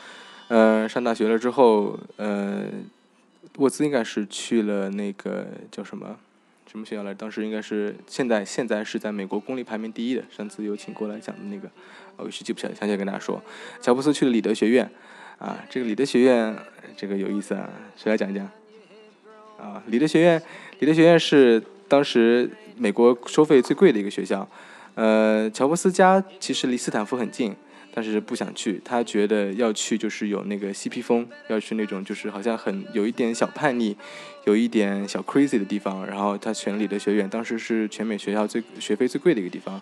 呃，上大学了之后，呃，沃兹应该是去了那个叫什么什么学校来？当时应该是现在现在是在美国公立排名第一的。上次有请过来讲的那个，哦我一时记不起来，想起来跟大家说，乔布斯去了里德学院。啊，这个里德学院这个有意思啊，谁来讲一讲？啊，里德学院，里德学院是当时美国收费最贵的一个学校。呃，乔布斯家其实离斯坦福很近，但是不想去。他觉得要去就是有那个嬉皮风，要去那种就是好像很有一点小叛逆，有一点小 crazy 的地方。然后他选里德学院，当时是全美学校最学费最贵的一个地方。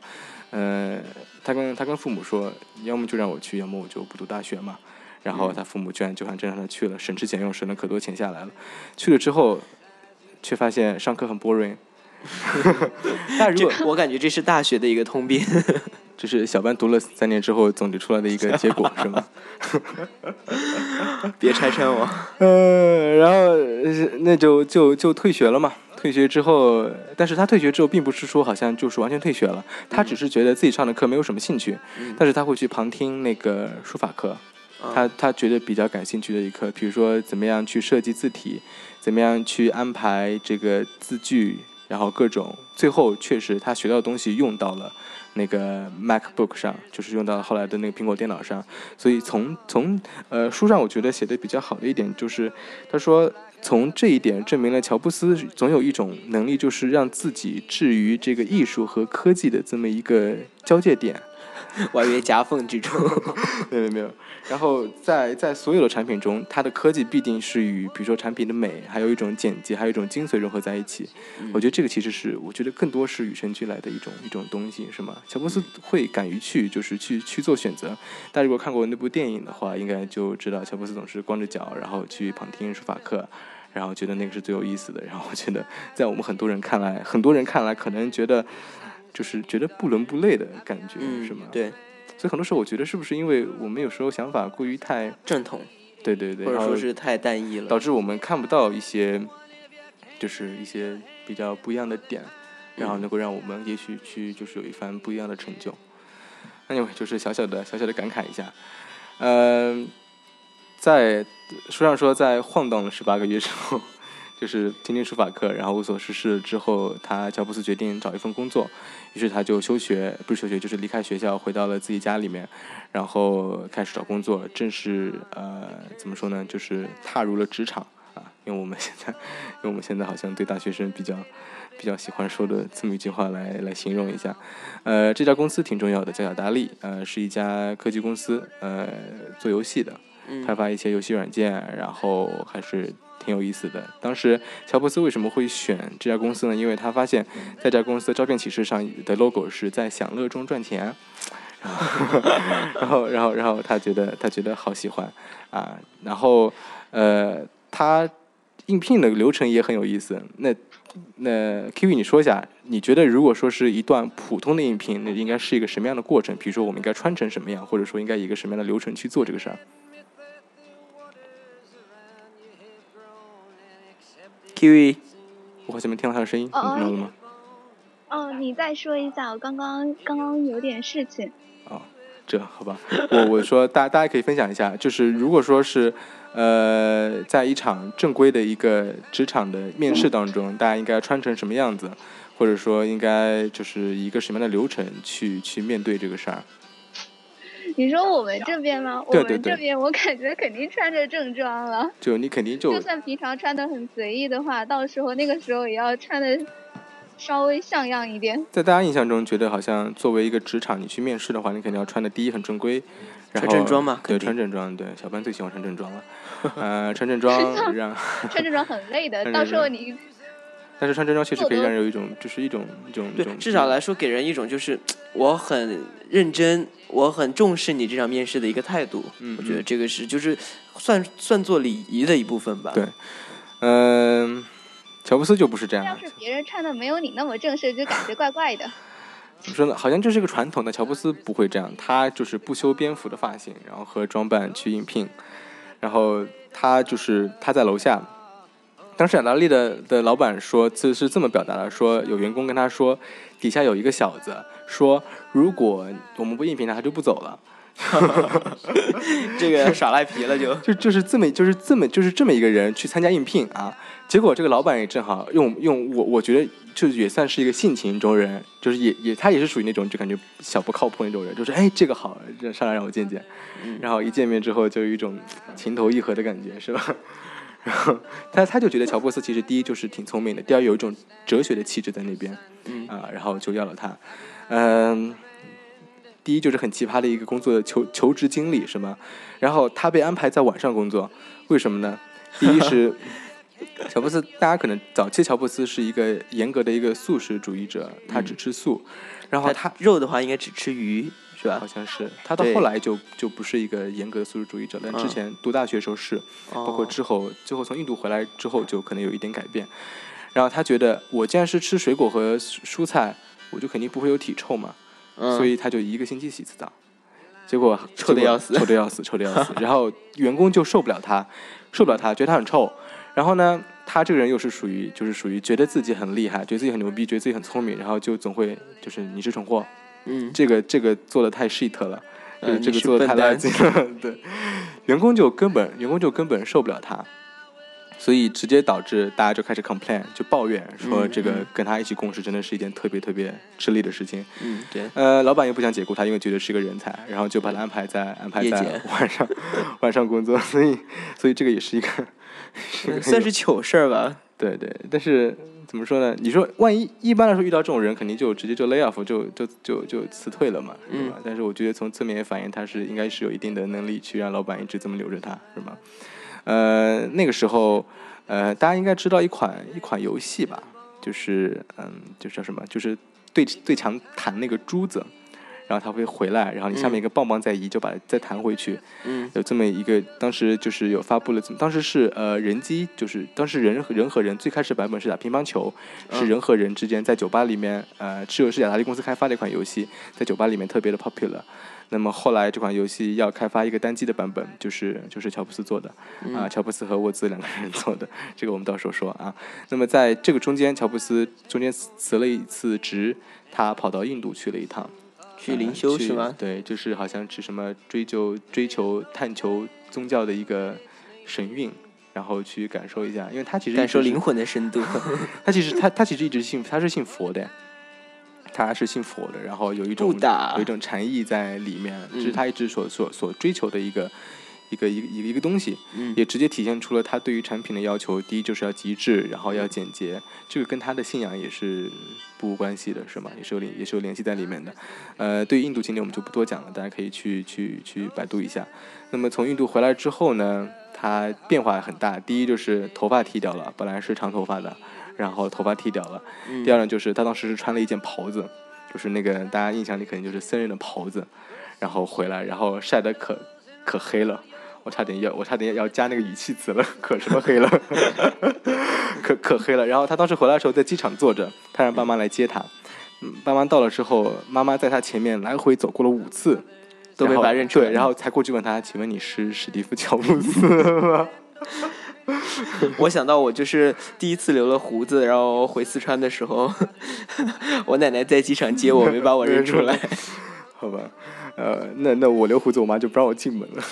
呃，他跟他跟父母说，要么就让我去，要么我就不读大学嘛。然后他父母居然就还真让他去了，省吃俭用省了可多钱下来了。去了之后，却发现上课很 boring。但如果我感觉这是大学的一个通病。这是小班读了三年之后总结出来的一个结果，是吗？别拆穿我。呃，然后呃那就就就退学了嘛。退学之后，但是他退学之后，并不是说好像就是完全退学了，他只是觉得自己上的课没有什么兴趣，嗯但是他会去旁听那个书法课，啊他他觉得比较感兴趣的一课，比如说怎么样去设计字体，怎么样去安排这个字句，然后各种，最后确实他学到的东西用到了那个 MacBook 上，就是用到了后来的那个苹果电脑上。所以从从呃书上我觉得写的比较好的一点就是，他说从这一点证明了乔布斯总有一种能力，就是让自己置于这个艺术和科技的这么一个交界点。我还以为夹缝之中。没有没有。然后在在所有的产品中，它的科技必定是与比如说产品的美，还有一种简洁，还有一种精髓融合在一起。我觉得这个其实是我觉得更多是与生俱来的一种一种东西，是吗？乔布斯会敢于去就是去去做选择。大家如果看过那部电影的话，应该就知道乔布斯总是光着脚，然后去旁听书法课。然后觉得那个是最有意思的，然后我觉得在我们很多人看来，很多人看来可能觉得就是觉得不伦不类的感觉，嗯，是吗？对，所以很多时候，我觉得是不是因为我们有时候想法过于太，正统，对对对，或者说是太单一了。导致我们看不到一些，就是一些比较不一样的点，然后能够让我们也许去就是有一番不一样的成就。anyway，就是小小的小小的感慨一下，嗯、在书上说，在晃荡了十八个月之后，就是听听书法课，然后无所事事之后，他乔布斯决定找一份工作，于是他就休学，不是休学，就是离开学校，回到了自己家里面，然后开始找工作，正式呃怎么说呢，就是踏入了职场啊，用我们现在 用我们现在好像对大学生比较比较喜欢说的这么一句话来来形容一下，呃，这家公司挺重要的，叫雅达利，呃，是一家科技公司，呃，做游戏的。嗯开发一些游戏软件，然后还是挺有意思的。当时乔布斯为什么会选这家公司呢？因为他发现在这家公司的招聘启事上的 logo 是在享乐中赚钱，然后 然后然后他觉得他觉得好喜欢啊，然后呃他应聘的流程也很有意思。那那 Kiwi 你说一下，你觉得如果说是一段普通的应聘，那应该是一个什么样的过程？比如说我们应该穿成什么样，或者说应该以一个什么样的流程去做这个事儿？Kiwi，我好像没听到他的声音，你哦听到了吗？哦，你再说一下，我刚刚刚刚有点事情。哦，这好吧，我我说大大家可以分享一下，就是如果说是呃，在一场正规的一个职场的面试当中，大家应该穿成什么样子，或者说应该就是一个什么样的流程去去面对这个事儿？你说我们这边吗？对对对我们这边我感觉肯定穿着正装了。就你肯定就就算平常穿的很随意的话，到时候那个时候也要穿的稍微像样一点。在大家印象中，觉得好像作为一个职场，你去面试的话，你肯定要穿的第一很正规，然后穿正装嘛对，穿正装，对，小班最喜欢穿正装了，呃，穿正装让，穿正装很累的，到时候你但是穿正装确实可以让人有一种，就是一种一种一对种，，至少来说给人一种就是我很认真，我很重视你这场面试的一个态度。嗯我觉得嗯这个是就是算算作礼仪的一部分吧。对嗯、乔布斯就不是这样的，要是别人穿的没有你那么正式，就感觉怪怪的。怎么说呢？好像就是一个传统的，乔布斯不会这样，他就是不修边幅的发型，然后和装扮去应聘，然后他就是他在楼下。当时雅达利的的老板说，就是这么表达的：说有员工跟他说，底下有一个小子，说如果我们不应聘他，他就不走了。这个耍赖皮了就。就就是这么就是这么就是这么一个人去参加应聘啊，结果这个老板也正好用用我我觉得就也算是一个性情中人，就是也也他也是属于那种就感觉小不靠谱那种人，就是哎这个好，上来让我见见，嗯然后一见面之后就有一种情投意合的感觉，是吧？然 后他他就觉得乔布斯其实第一就是挺聪明的，第二有一种哲学的气质在那边，嗯啊，然后就要了他，嗯。第一就是很奇葩的一个工作的求求职经历，是吗？然后他被安排在晚上工作，为什么呢？第一是 乔布斯，大家可能早期乔布斯是一个严格的一个素食主义者，他只吃素，然后他他肉的话应该只吃鱼是吧好？像是他到后来就就不是一个严格的素食主义者，但之嗯前读大学的时候是，包括哦之后最后从印度回来之后就可能有一点改变。然后他觉得我既然是吃水果和蔬蔬菜，我就肯定不会有体臭嘛，嗯所以他就一个星期洗一次澡。结果 臭的要死臭的要死，臭的要死。然后员工就受不了他，受不了他，觉得他很臭。然后呢，他这个人又是属于就是属于觉得自己很厉害，觉得自己很牛逼，觉得自己很聪明，然后就总会就是你是蠢货，嗯。这个这个做的太 shit 了，就是这个做的太垃圾了，对，员工就根本员工就根本受不了他，所以直接导致大家就开始 complain，就抱怨说嗯这个嗯。跟他一起共事真的是一件特别特别吃力的事情。嗯对，呃，老板也不想解雇他，因为觉得是个人才，然后就把他安排在安排在晚上 晚上工作，所以所以这个也是一个 算是糗事儿吧。对对，但是怎么说呢？你说万一一般来说遇到这种人，肯定就直接就 lay off 就就就就辞退了嘛，是吧？但是我觉得从侧面也反映他是应该是有一定的能力去让老板一直这么留着他，是吗？呃，那个时候，呃，大家应该知道一款一款游戏吧，就是嗯，就叫什么？就是对对墙弹那个珠子。然后它会回来，然后你下面一个棒棒再移，就把它再弹回去。嗯有这么一个，当时就是有发布了这么，当时是呃人机，就是当时人和人和人最开始版本是打乒乓球，是嗯人和人之间在酒吧里面，呃，是由是雅达利公司开发的一款游戏，在酒吧里面特别的 popular。那么后来这款游戏要开发一个单机的版本，就是就是乔布斯做的，啊、乔布斯和沃兹两个人做的，这个我们到时候说啊。那么在这个中间，乔布斯中间辞了一次职，他跑到印度去了一趟。去灵修去是吗？对，就是好像是什么追求、追求、探求宗教的一个神韵，然后去感受一下，因为他其实感受灵魂的深度。他其实他他其实一直信他是信佛的，他是信佛的，然后有一种有一种禅意在里面，这是嗯他一直所所所追求的一个一个一个一个一个东西，嗯也直接体现出了他对于产品的要求。第一就是要极致，然后要简洁，这个跟他的信仰也是不无关系的，是吗？也是有联也是有联系在里面的。呃，对于印度经典我们就不多讲了，大家可以去去去百度一下。那么从印度回来之后呢，他变化很大。第一就是头发剃掉了，本来是长头发的，然后头发剃掉了。嗯第二呢，就是他当时是穿了一件袍子，就是那个大家印象里肯定就是僧人的袍子，然后回来，然后晒得可可黑了。我差点要，我差点要加那个语气词了，可什么黑了，可可黑了。然后他当时回来的时候在机场坐着，他让爸妈来接他。嗯，爸妈到了之后，妈妈在他前面来回走过了五次，都没然后把他认出来对，然后才过去问他：“请问你是史蒂夫·乔布斯吗？” 我想到我就是第一次留了胡子，然后回四川的时候，我奶奶在机场接我，没把我认出来。好吧，呃，那那我留胡子，我妈就不让我进门了。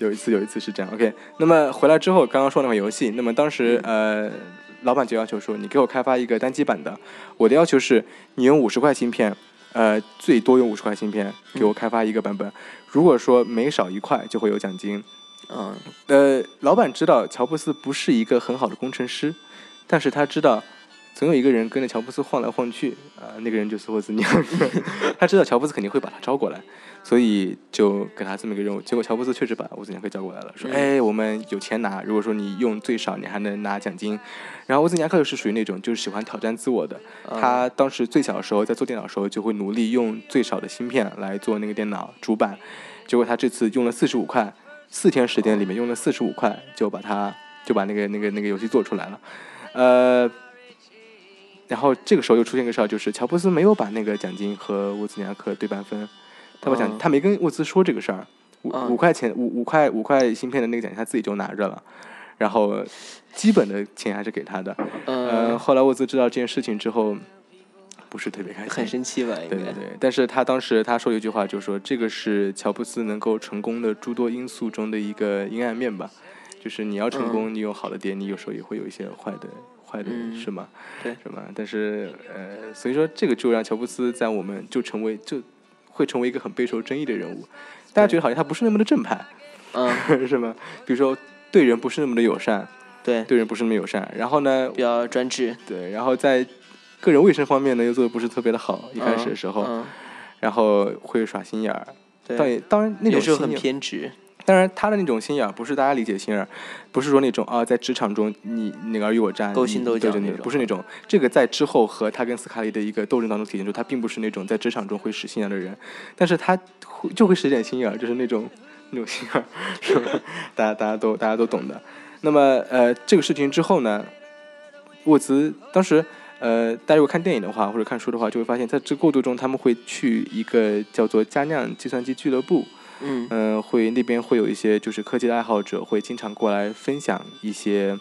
有一次，有一次是这样。OK，那么回来之后，刚刚说那款游戏，那么当时呃，老板就要求说，你给我开发一个单机版的。我的要求是，你用五十块芯片，呃，最多用五十块芯片，给我开发一个版本。如果说每少一块，就会有奖金。嗯，呃，老板知道乔布斯不是一个很好的工程师，但是他知道总有一个人跟着乔布斯晃来晃去，啊、那个人就是霍兹尼 他知道乔布斯肯定会把他招过来，所以就给他这么一个任务。结果乔布斯确实把沃兹尼亚克叫过来了，说：“嗯哎，我们有钱拿，如果说你用最少，你还能拿奖金。”然后沃兹尼亚克又是属于那种就是喜欢挑战自我的，他当时最小的时候在做电脑的时候就会努力用最少的芯片来做那个电脑主板，结果他这次用了四十五块，四天时间里面用了四十五块就把它就把那个那个那个游戏做出来了，呃，然后这个时候又出现一个事儿，就是乔布斯没有把那个奖金和沃兹尼亚克对半分，他把奖、嗯他没跟沃兹说这个事儿，五嗯五块钱五五块五块芯片的那个奖金他自己就拿着了，然后基本的钱还是给他的，呃，嗯，后来沃兹知道这件事情之后，不是特别开心，很生气吧？应该。对对对，但是他当时他说了一句话，就是说这个是乔布斯能够成功的诸多因素中的一个阴暗面吧，就是你要成功，你有好的点，你有时候也会有一些坏的坏的，嗯是吗？对是吗？但是呃，所以说这个就让乔布斯在我们就成为就会成为一个很备受争议的人物，大家觉得好像他不是那么的正派，嗯，是吗？比如说对人不是那么的友善，对，对人不是那么友善，然后呢比，较专制。对，然后在个人卫生方面呢又做的不是特别的好，一开始的时候。嗯，然后会耍心眼儿，嗯对，当然当然那种有时候很偏执。当然他的那种心眼儿不是大家理解的心眼儿，不是说那种啊在职场中你那个尔虞我诈、你勾心斗角那种不是那种。这个在之后和他跟斯卡利的一个斗争当中体现出，他并不是那种在职场中会使心眼的人，但是他会就会使点心眼儿，就是那种那种心眼儿，是 吧？大家大家都大家都懂的。那么呃这个事情之后呢，沃兹当时。呃，大家如果看电影的话，或者看书的话，就会发现，在这过渡中，他们会去一个叫做佳酿计算机俱乐部，嗯嗯、会那边会有一些就是科技的爱好者会经常过来分享一些，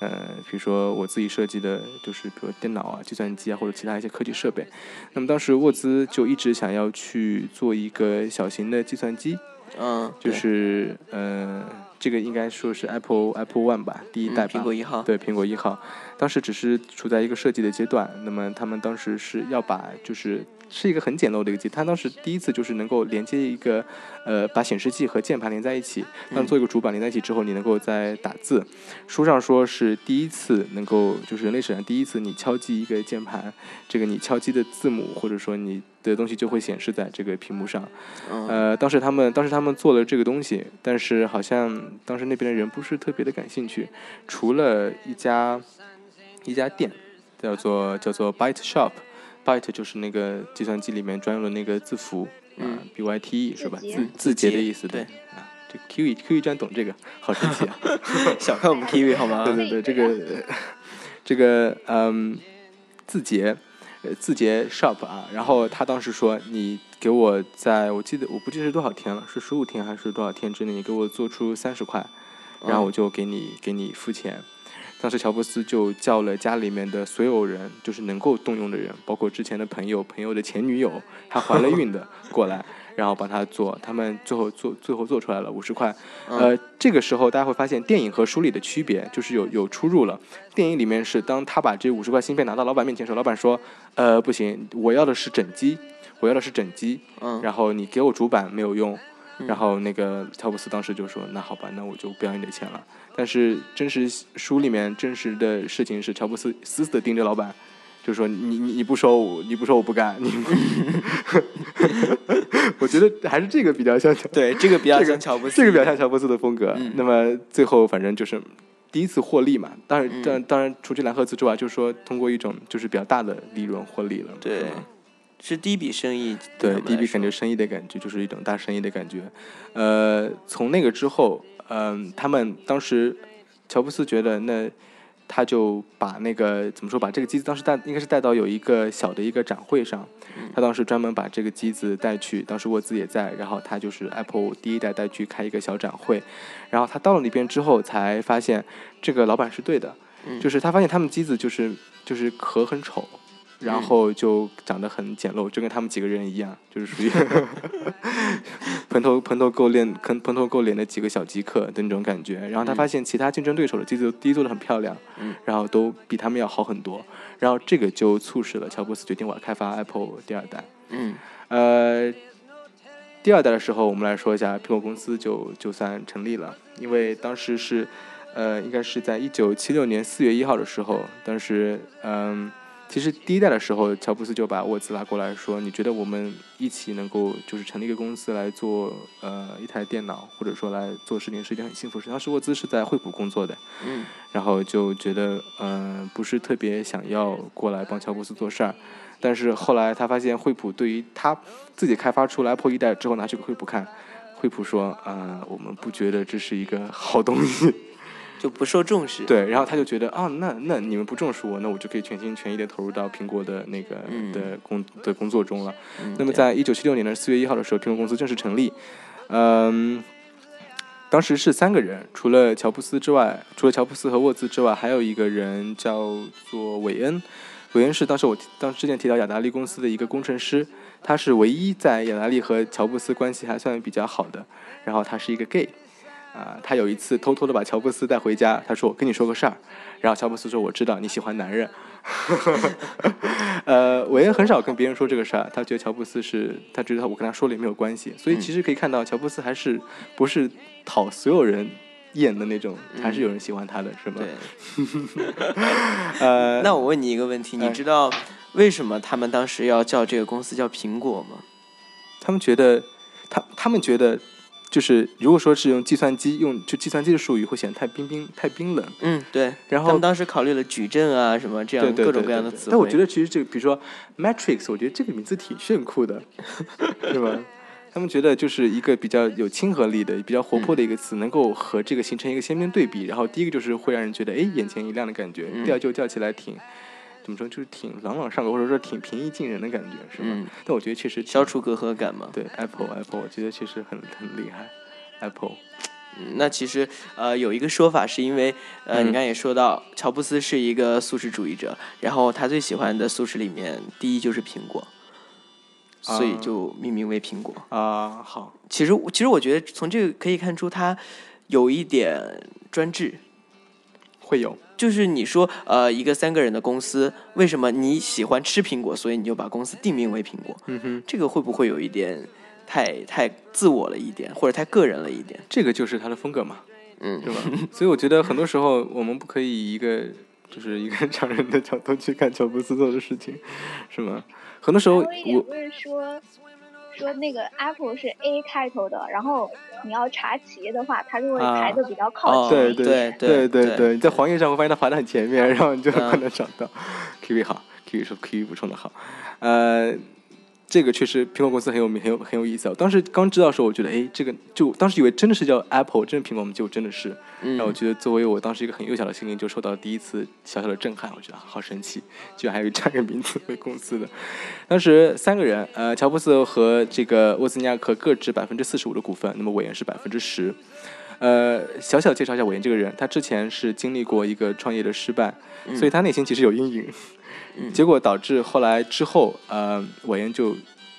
呃，比如说我自己设计的，就是比如电脑啊、计算机啊或者其他一些科技设备。那么当时沃兹就一直想要去做一个小型的计算机，嗯，就是呃，这个应该说是 Apple Apple One 吧，第一嗯代吧。苹果一号。对，苹果一号，当时只是处在一个设计的阶段。那么他们当时是要把，就是是一个很简陋的一个机，它当时第一次就是能够连接一个，呃，把显示器和键盘连在一起。当做一个主板连在一起之后，你能够在打字。书上说是第一次能够，就是人类史上第一次你敲击一个键盘，这个你敲击的字母或者说你的东西就会显示在这个屏幕上。嗯呃，当时他们当时他们做了这个东西，但是好像当时那边的人不是特别的感兴趣，除了一家一家店，叫做叫做 Byte Shop，Byte 就是那个计算机里面专用的那个字符，嗯啊，B Y T E 是吧？字字字节的意思，对啊，这 Q E Q E 居然懂这个，好神奇啊！小看我们 Kiwi 好吗？对对对，这个 这个嗯，字节，呃，字节 shop 啊，然后他当时说，你给我在我记得我不记得是多少天了，是十五天还是多少天之内，你给我做出三十块，然后我就给你给你付钱。当时乔布斯就叫了家里面的所有人，就是能够动用的人，包括之前的朋友、朋友的前女友，她怀了孕的过来，然后帮他做。他们最后做最后做出来了五十块。呃，这个时候大家会发现电影和书里的区别就是有有出入了。电影里面是当他把这五十块芯片拿到老板面前的时候，老板说：“呃，不行，我要的是整机，我要的是整机。嗯，然后你给我主板没有用。”嗯然后那个乔布斯当时就说：“那好吧，那我就不要你的钱了。”但是真实书里面真实的事情是，乔布斯死死的盯着老板，就说：“你你你不收我，你不收我不干。你不 ”我觉得还是这个比较像乔 对，这个比较像乔布斯，这个比较像乔布斯的风格。嗯那么最后反正就是第一次获利嘛，当然，嗯当然，当然，除去蓝盒子之外，就是说通过一种就是比较大的利润获利了。对是第一笔生意。对，第一笔感觉生意的感觉就是一种大生意的感觉。呃，从那个之后，嗯、他们当时乔布斯觉得那他就把那个怎么说，把这个机子当时带应该是带到有一个小的一个展会上，他当时专门把这个机子带去，当时沃兹也在，然后他就是 Apple 第一代带去开一个小展会，然后他到了那边之后才发现这个老板是对的，就是他发现他们机子就是就是壳很丑。然后就长得很简陋，就跟他们几个人一样，就是属于 蓬头蓬头垢脸、蓬蓬头垢脸的几个小极客的那种感觉。然后他发现其他竞争对手的机子第一做的很漂亮，然后都比他们要好很多。然后这个就促使了乔布斯决定我要开发 Apple 第二代。嗯，呃，第二代的时候，我们来说一下苹果公司就就算成立了，因为当时是呃，应该是在一九七六年四月一号的时候，当时嗯。其实第一代的时候，乔布斯就把沃兹拉过来说：“你觉得我们一起能够就是成立一个公司来做呃一台电脑，或者说来做事情是一件很幸福的事。”当时沃兹是在惠普工作的，然后就觉得嗯不是特别想要过来帮乔布斯做事儿。但是后来他发现惠普对于他自己开发出 Apple 一代之后拿去给惠普看，惠普说：“呃，我们不觉得这是一个好东西。”就不受重视。对，然后他就觉得啊，那那你们不重视我，那我就可以全心全意的投入到苹果的那个的工的工作中了。那么，在一九七六年的四月一号的时候，苹果公司正式成立。嗯，当时是三个人，除了乔布斯之外，除了乔布斯和沃兹之外，还有一个人叫做韦恩。韦恩是当时我当之前提到雅达利公司的一个工程师，他是唯一在雅达利和乔布斯关系还算比较好的。然后他是一个 gay。啊，他有一次偷偷的把乔布斯带回家，他说：“我跟你说个事儿。”然后乔布斯说：“我知道你喜欢男人。”呃，韦恩很少跟别人说这个事儿，他觉得乔布斯是，他觉得我跟他说了也没有关系。所以其实可以看到，乔布斯还是不是讨所有人厌的那种，还是有人喜欢他的，是吗？对。呃，那我问你一个问题，你知道为什么他们当时要叫这个公司叫苹果吗？他们觉得，他他们觉得。就是如果说是用计算机用就计算机的术语，会显得太冰冰太冰冷。嗯，对。然后他们当时考虑了矩阵啊什么这样各种各样的词但我觉得其实这个，比如说 Matrix，我觉得这个名字挺炫酷的，是吧？他们觉得就是一个比较有亲和力的、比较活泼的一个词，能够和这个形成一个鲜明对比。然后第一个就是会让人觉得哎眼前一亮的感觉，第二就叫起来挺怎么说，就是挺朗朗上口，或者说挺平易近人的感觉，是吗？但我觉得确实消除隔阂感嘛。对，Apple Apple，我觉得确实很很厉害。Apple，那其实呃有一个说法是因为呃你刚也说到乔布斯是一个素食主义者，然后他最喜欢的素食里面第一就是苹果，所以就命名为苹果啊。好，其实其实我觉得从这个可以看出他有一点专制，会有，就是你说呃一个三个人的公司，为什么你喜欢吃苹果，所以你就把公司定名为苹果？嗯哼，这个会不会有一点？太太自我了一点，或者太个人了一点，这个就是他的风格嘛，嗯，是吧？所以我觉得很多时候我们不可以以一个就是一个 常人的角度去看乔布斯做的事情，是吗？很多时候我说那个 Apple 是 A 开头的，然后你要查企业的话，它就会排的比较靠前，对对对对对，你在黄页上会发现它排的很前面，然后你就可能找到。Q V 好，Q V 说 Q V 补充的好，呃。这个确实，苹果公司很有名，很有很有意思。我当时刚知道的时候，我觉得，哎，这个就当时以为真的是叫 Apple，真的苹果，我们就真的是。然后我觉得，作为我当时一个很幼小的心灵，就受到了第一次小小的震撼。我觉得好神奇，居然还有这样一个名字为公司的。当时三个人，呃，乔布斯和这个沃兹尼亚克各执百分之四十五的股份，那么韦恩是百分之十。呃，小小介绍一下韦恩这个人，他之前是经历过一个创业的失败，所以他内心其实有阴影。结果导致后来之后，呃，韦恩就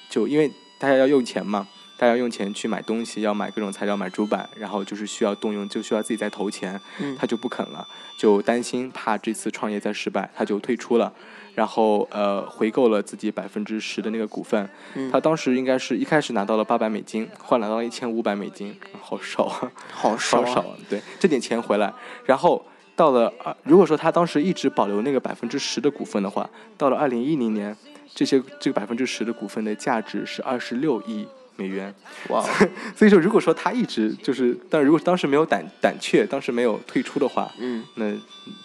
就因为大家要用钱嘛，大家用钱去买东西，要买各种材料，买主板，然后就是需要动用，就需要自己再投钱，他就不肯了，就担心怕这次创业再失败，他就退出了，然后呃回购了自己百分之十的那个股份，他当时应该是一开始拿到了八百美金，后来拿到了一千五百美金，好少啊，好少少，对，这点钱回来，然后。到了二，如果说他当时一直保留那个百分之十的股份的话，到了二零一零年，这些这个百分之十的股份的价值是二十六亿美元。哇！所以说，如果说他一直就是，但如果当时没有胆胆怯，当时没有退出的话，嗯，那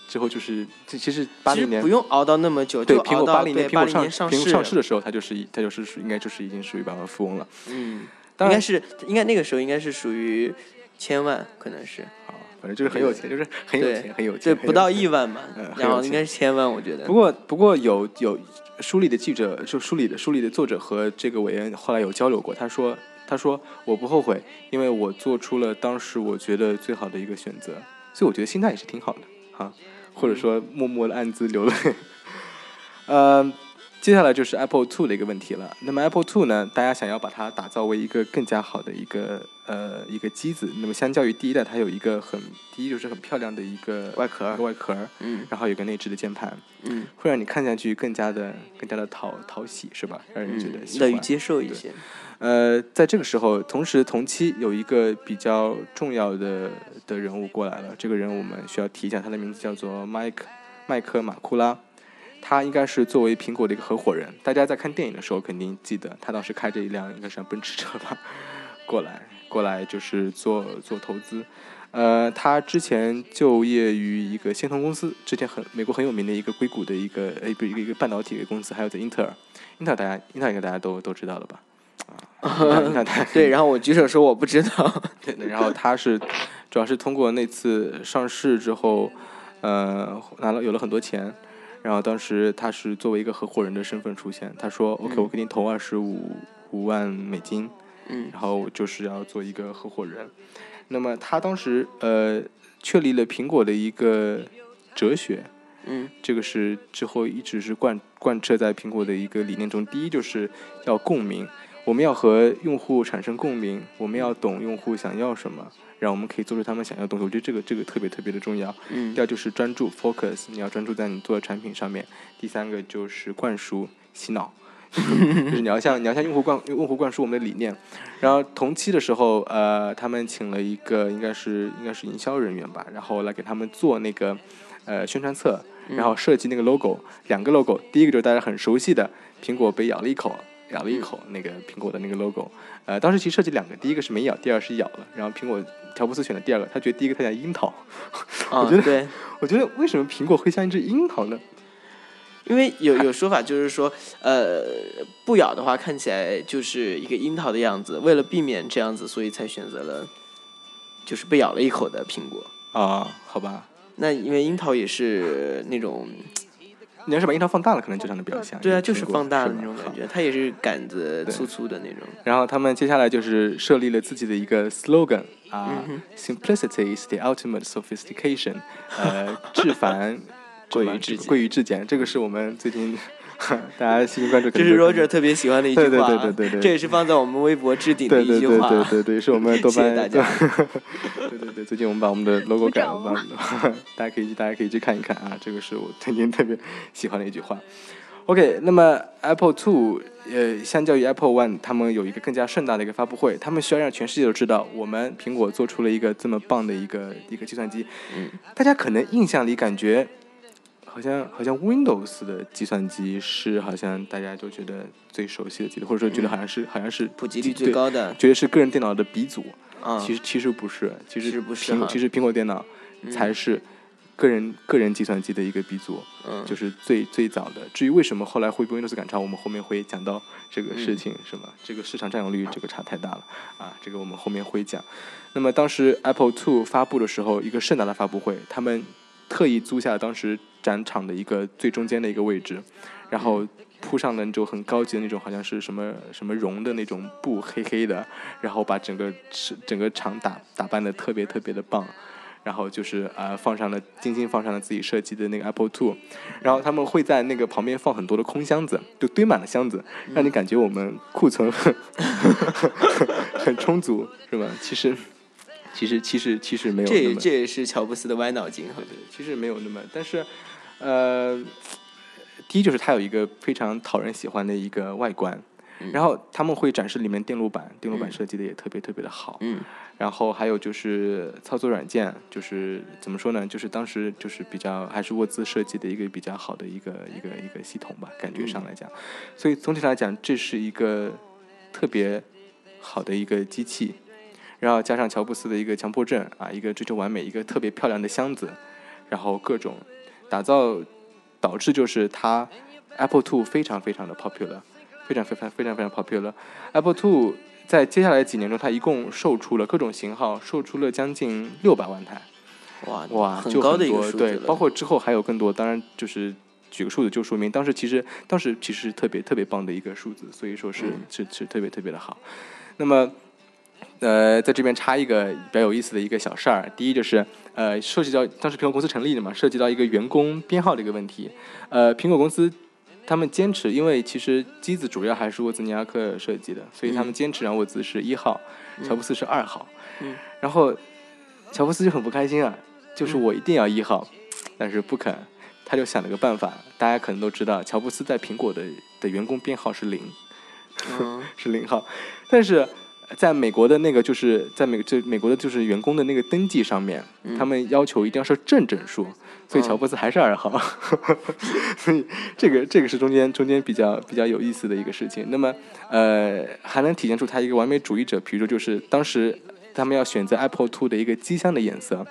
之后就是这其实八零年不用熬到那么久，对，苹果八零年苹果上苹果上市的时候，他就是他就是应该就是已经属于百万富翁了。嗯，应该是应该那个时候应该是属于千万，可能是。反正就是很有钱，就是很有钱，很有钱，对不到亿万嘛然后应该是千万，我觉得不。过，不过有有书里的记者，就书里的书里的作者和这个委员后来有交流过，他说他说我不后悔，因为我做出了当时我觉得最好的一个选择，所以我觉得心态也是挺好的哈，或者说默默的暗自流泪。呃，接下来就是 Apple Two 的一个问题了。那么 Apple Two 呢，大家想要把它打造为一个更加好的一个呃一个机子，那么相较于第一代，它有一个很第一就是很漂亮的一个外壳外壳，嗯然后有个内置的键盘，嗯会让你看上去更加的更加的讨讨喜，是吧？让人觉得。乐于接受一些。呃，在这个时候，同时同期有一个比较重要的的人物过来了，这个人我们需要提一下，他的名字叫做麦克麦克马库拉。他应该是作为苹果的一个合伙人，大家在看电影的时候肯定记得，他当时开着一辆应该是辆奔驰车吧，过来过来就是做做投资。呃，他之前就业于一个仙童公司，之前很美国很有名的一个硅谷的一个呃不一个一个半导体的公司，还有在英特尔，英特尔大家英特尔应该大家都都知道了吧？啊，英特尔对，然后我举手说我不知道。对，然后他是主要是通过那次上市之后，呃，拿了有了很多钱，然后当时他是作为一个合伙人的身份出现，他说：“OK，嗯我给你投二十五五万美金，嗯然后就是要做一个合伙人。”那么他当时呃确立了苹果的一个哲学，嗯这个是之后一直是贯贯彻在苹果的一个理念中。第一就是要共鸣，我们要和用户产生共鸣，我们要懂用户想要什么，然后我们可以做出他们想要的东西。我觉得这个这个特别特别的重要。嗯第二就是专注 focus，你要专注在你做的产品上面。第三个就是灌输洗脑，就是你要向你要向用户灌用户灌输我们的理念。然后同期的时候，呃，他们请了一个应该是应该是营销人员吧，然后来给他们做那个呃宣传册，然后设计那个 logo，两个 logo，第一个就是大家很熟悉的苹果被咬了一口。咬了一口那个苹果的那个 logo，呃，当时其实设计两个，第一个是没咬，第二是咬了。然后苹果乔布斯选的第二个，他觉得第一个太像樱桃。我，觉得对，我觉得为什么苹果会像一只樱桃呢？因为有有说法就是说，呃，不咬的话看起来就是一个樱桃的样子，为了避免这样子，所以才选择了就是被咬了一口的苹果。啊，好吧，那因为樱桃也是那种，你要是把樱桃放大了，可能就长得比较像。对啊，就是放大的的那种感。觉，它也是杆子粗粗的那种。然后他们接下来就是设立了自己的一个 slogan 啊、嗯 s i m p l i c i t y is the ultimate sophistication，呃，至繁 贵于至简贵于至简。这个是我们最近 大家细心关注，可这是 Roger 特别喜欢的一句话、啊，对对对对对对这也是放在我们微博置顶的对对对一句话。对对对，是我们豆瓣 谢谢大 家对对对，最近我们把我们的 logo 改了，掌吗把大家可以大家可以去看一看啊，这个是我最近特别喜欢的一句话。OK，那么 Apple Two 呃，相较于 Apple One，他们有一个更加盛大的一个发布会，他们需要让全世界都知道，我们苹果做出了一个这么棒的一个一个计算机。嗯，大家可能印象里感觉。好像好像 Windows 的计算机是好像大家都觉得最熟悉的机子，或者说觉得好像是、好像是嗯普及率最高的觉得是个人电脑的鼻祖。啊，其实其实不是，其实其实苹其实苹果电脑嗯才是个人、个人计算机的一个鼻祖，嗯，就是最最早的。至于为什么后来会被 Windows 赶超，我们后面会讲到这个事情，是吗？这个市场占有率这个差太大了啊，这个我们后面会讲。那么当时 Apple Two 发布的时候，一个盛大的发布会，他们特意租下了当时展场的一个最中间的一个位置，然后铺上了那种很高级的那种，好像是什么什么绒的那种布，黑黑的，然后把整个是整个场打打扮的特别特别的棒。然后就是啊、呃放上了精心放上了自己设计的那个 Apple Two，然后他们会在那个旁边放很多的空箱子，就堆满了箱子，让你感觉我们库存很 很充足，是吧？其实其实其实其实没有这也这也是乔布斯的歪脑筋哈。其实没有那么，但是，呃，第一就是它有一个非常讨人喜欢的一个外观，嗯然后他们会展示里面电路板，电路板嗯设计的也特别特别的好，嗯然后还有就是操作软件，就是怎么说呢，就是当时就是比较还是沃兹设计的一个比较好的一个一个一个系统吧，感觉上来讲，所以总体来讲，这是一个特别好的一个机器，然后加上乔布斯的一个强迫症啊，一个追求完美，一个特别漂亮的箱子，然后各种打造，导致就是它 Apple Two 非常非常的 popular，非常非常非常非常 popular。Apple Two 在接下来几年中，它一共售出了各种型号，售出了将近六百万台。哇哇，很高的一个数对，包括之后还有更多，当然就是举个数字就说明当时其实当时其实是特别特别棒的一个数字，所以说是、是是特别特别的好。那么。呃，在这边插一个比较有意思的一个小事儿，第一就是呃，涉及到当时苹果公司成立的嘛，涉及到一个员工编号的一个问题。呃，苹果公司他们坚持，因为其实机子主要还是沃兹尼亚克设计的，所以他们嗯。坚持让沃兹是一号，乔布斯是二号。嗯。然后乔布斯就很不开心啊，就是嗯。我一定要一号，但是不肯，他就想了个办法，大家可能都知道，乔布斯在苹果的的员工编号是零，嗯 是零号，但是在美国的那个就是在美就美国的就是员工的那个登记上面，嗯他们要求一定要是正整数，所以嗯乔布斯还是二号，所以这个这个是中间中间比较比较有意思的一个事情。那么呃还能体现出他一个完美主义者，比如说就是当时他们要选择 Apple Two 的一个机箱的颜色。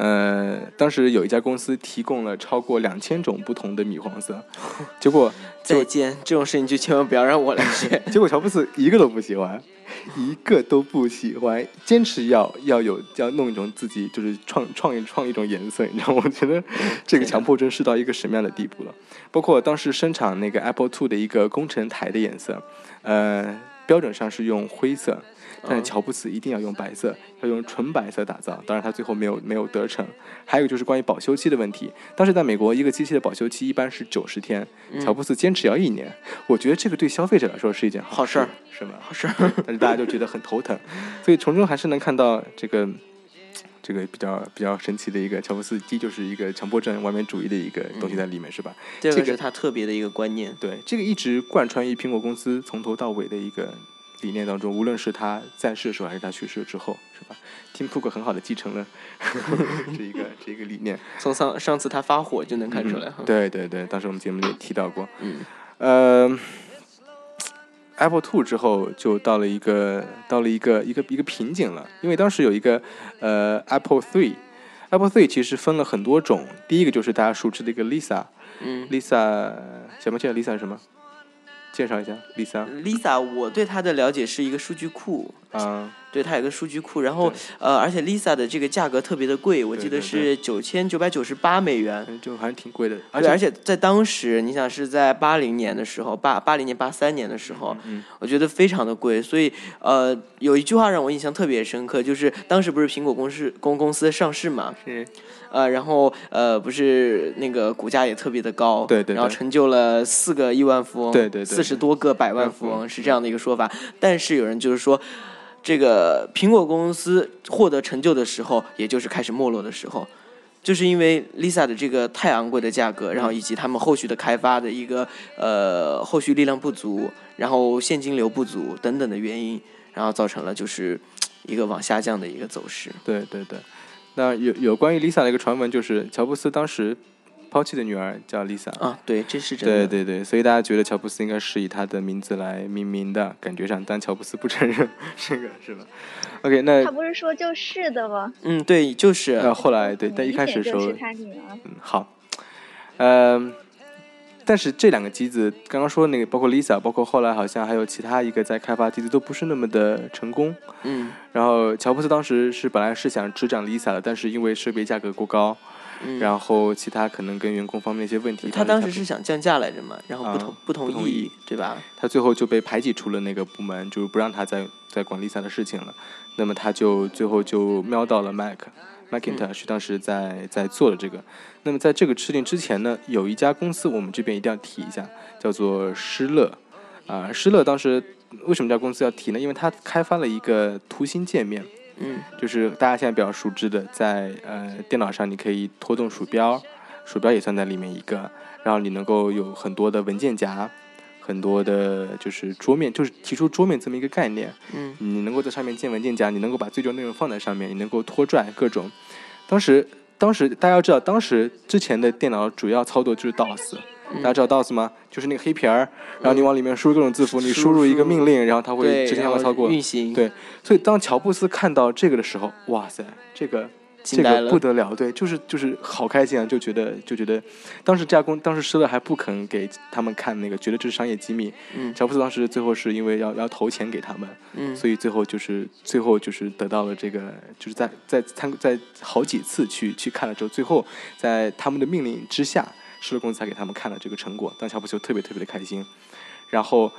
呃，当时有一家公司提供了超过两千种不同的米黄色，结果再见，这种事情就千万不要让我来选。结果乔布斯一个都不喜欢，一个都不喜欢，坚持要要有要弄一种自己就是创创一创一种颜色，你知道吗？我觉得 这个强迫症是到一个什么样的地步了？包括当时生产那个 Apple Two 的一个工程台的颜色，呃，标准上是用灰色。但是嗯乔布斯一定要用白色，要用纯白色打造。当然，他最后没有没有得逞。还有就是关于保修期的问题。当时在美国，一个机器的保修期一般是九十天，嗯乔布斯坚持要一年。我觉得这个对消费者来说是一件事好事儿，是吗？好事儿，但是大家就觉得很头疼，所以从中还是能看到这个这个比较比较神奇的一个乔布斯，第一就是一个强迫症、完美主义的一个东西在里面，是吧？这个是他特别的一个观念。对，这个一直贯穿于苹果公司从头到尾的一个理念当中，无论是他在世的时候还是他去世之后，是吧？Tim Cook 很好的继承了 这一个这一个理念。从上上次他发火就能看出来。嗯对对对，当时我们节目里也提到过。嗯呃，Apple Two 之后就到了一个到了一个一个一个瓶颈了，因为当时有一个呃 Apple Three。Apple Three 其实分了很多种，第一个就是大家熟知的一个 Lisa，Lisa 嗯想不记得 Lisa 是什么？介绍一下 Lisa，Lisa，我对她的了解是一个数据库，啊、对，它有个数据库，然后呃，而且 Lisa 的这个价格特别的贵，我记得是九千九百九十八美元。嗯，就还是挺贵的，而，且而且在当时，你想是在八零年的时候，八八零年、八三年的时候，嗯我觉得非常的贵。所以，呃，有一句话让我印象特别深刻，就是当时不是苹果公司公公司上市嘛，是呃，然后呃，不是那个股价也特别的高，对对对然后成就了四个亿万富翁，对对对四十多个百万富嗯翁是这样的一个说法。但是有人就是说，这个苹果公司获得成就的时候，也就是开始没落的时候。就是因为 Lisa 的这个太昂贵的价格，然后以及他们后续的开发的一个呃后续力量不足，然后现金流不足等等的原因，然后造成了就是一个往下降的一个走势。对对对。那有有关于 Lisa 的一个传闻，就是乔布斯当时抛弃的女儿叫 Lisa。啊，对，这是真的。对对对，所以大家觉得乔布斯应该是以他的名字来命名的，感觉上，但乔布斯不承认 这个，是吧？OK，那他不是说就是的吗？嗯，对，就是。那后来对，但一开始的时候就是，他女儿。嗯，好，嗯、但是这两个机子，刚刚说的那个，包括 Lisa，包括后来好像还有其他一个在开发机子，都不是那么的成功。嗯然后乔布斯当时是本来是想执掌 Lisa 的，但是因为设备价格过高，嗯。然后其他可能跟员工方面一些问题，他当时是想降价来着嘛，然后不同、啊不同意同意，对吧？他最后就被排挤出了那个部门，就是不让他再再管 Lisa 的事情了。那么他就最后就瞄到了 Mac。Macintosh 当时在在做的这个，那么在这个事情之前呢，有一家公司我们这边一定要提一下，叫做施乐，啊、施乐当时为什么这家公司要提呢？因为它开发了一个图形界面，嗯。就是大家现在比较熟知的，在呃电脑上你可以拖动鼠标，鼠标也算在里面一个，然后你能够有很多的文件夹，很多的就是桌面，就是提出桌面这么一个概念，嗯你能够在上面建文件夹，你能够把最终内容放在上面，你能够拖拽各种。当时当时大家要知道，当时之前的电脑主要操作就是 DOS。大家知道 DOS 吗？就是那个黑屏儿，然后你往里面输入各种字符，你输输入一个命令，然后它会对，执行然后要操作。运行，对所以当乔布斯看到这个的时候，哇塞，这个这个不得了，对，就是就是好开心啊，就觉得就觉得，当时这家公当时施乐还不肯给他们看那个，觉得这是商业机密。嗯。乔布斯当时最后是因为要要投钱给他们，嗯。所以最后就是最后就是得到了这个，就是在在参在好几次去去看了之后，最后在他们的命令之下，施乐公司才给他们看了这个成果，当时乔布斯就特别特别的开心，然后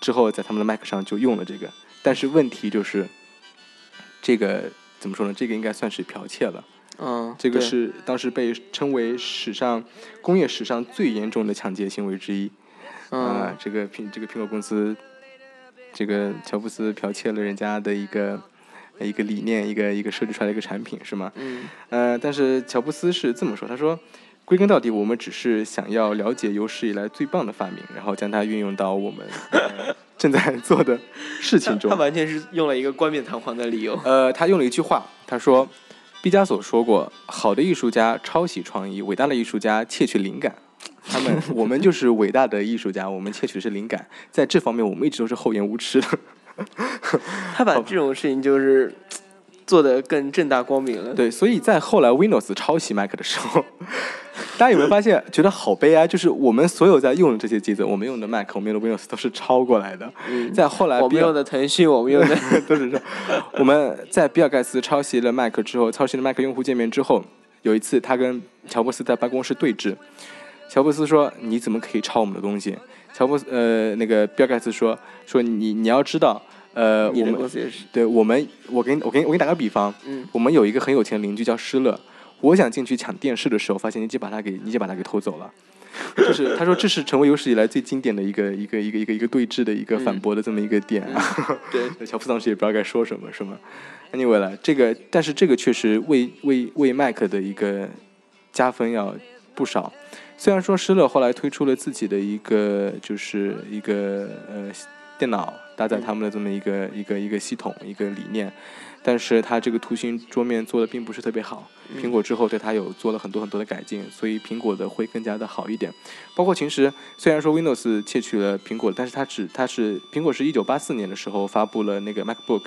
之后在他们的麦克上就用了这个，但是问题就是这个怎么说呢？这个应该算是剽窃了。嗯，这个是当时被称为史上工业史上最严重的抢劫行为之一。啊、嗯这个苹这个苹果公司，这个乔布斯剽窃了人家的一个一个理念，一个一个设计出来的一个产品，是吗？嗯呃，但是乔布斯是这么说，他说，归根到底，我们只是想要了解有史以来最棒的发明，然后将它运用到我们、呃、正在做的事情中他。完全是用了一个冠冕堂皇的理由。呃，他用了一句话，他说，毕加索说过，好的艺术家抄袭创意，伟大的艺术家窃取灵感。他们，我们就是伟大的艺术家，我们窃取的是灵感，在这方面我们一直都是厚颜无耻的。他把这种事情就是做的更正大光明了。对，所以在后来 Windows 抄袭 Mac 的时候，大家有没有发现，觉得好悲哀？就是我们所有在用的这些机子，我们用的 Mac，我们用的 Windows 都是抄过来的。嗯，在后来，我们用的腾讯，我们用的 都是这。我们在比尔盖茨抄袭了 Mac 之后，抄袭了 Mac 用户界面之后，有一次他跟乔布斯在办公室对峙，乔布斯说：“你怎么可以抄我们的东西？”乔布斯呃，那个比尔盖茨说：“说你你要知道，呃，我们。对我们，我给你我给你我给你打个比方，嗯我们有一个很有钱的邻居叫施乐，我想进去抢电视的时候，发现你已经把他给你已经把他给偷走了。就是他说这是成为有史以来最经典的一个一个一个一个一个对峙的一个反驳的这么一个点啊。对，乔布斯当时也不知道该说什么，是吗？Anyway 了，这个但是这个确实为为为麦克的一个加分要不少。虽然说施乐后来推出了自己的一个就是一个呃电脑搭载他们的这么一个、一个一个系统一个理念，但是它这个图形桌面做的并不是特别好。苹果之后对它有做了很多很多的改进，所以苹果的会更加的好一点。包括其实虽然说 Windows 窃取了苹果，但是它只它是苹果是一九八四年的时候发布了那个 MacBook，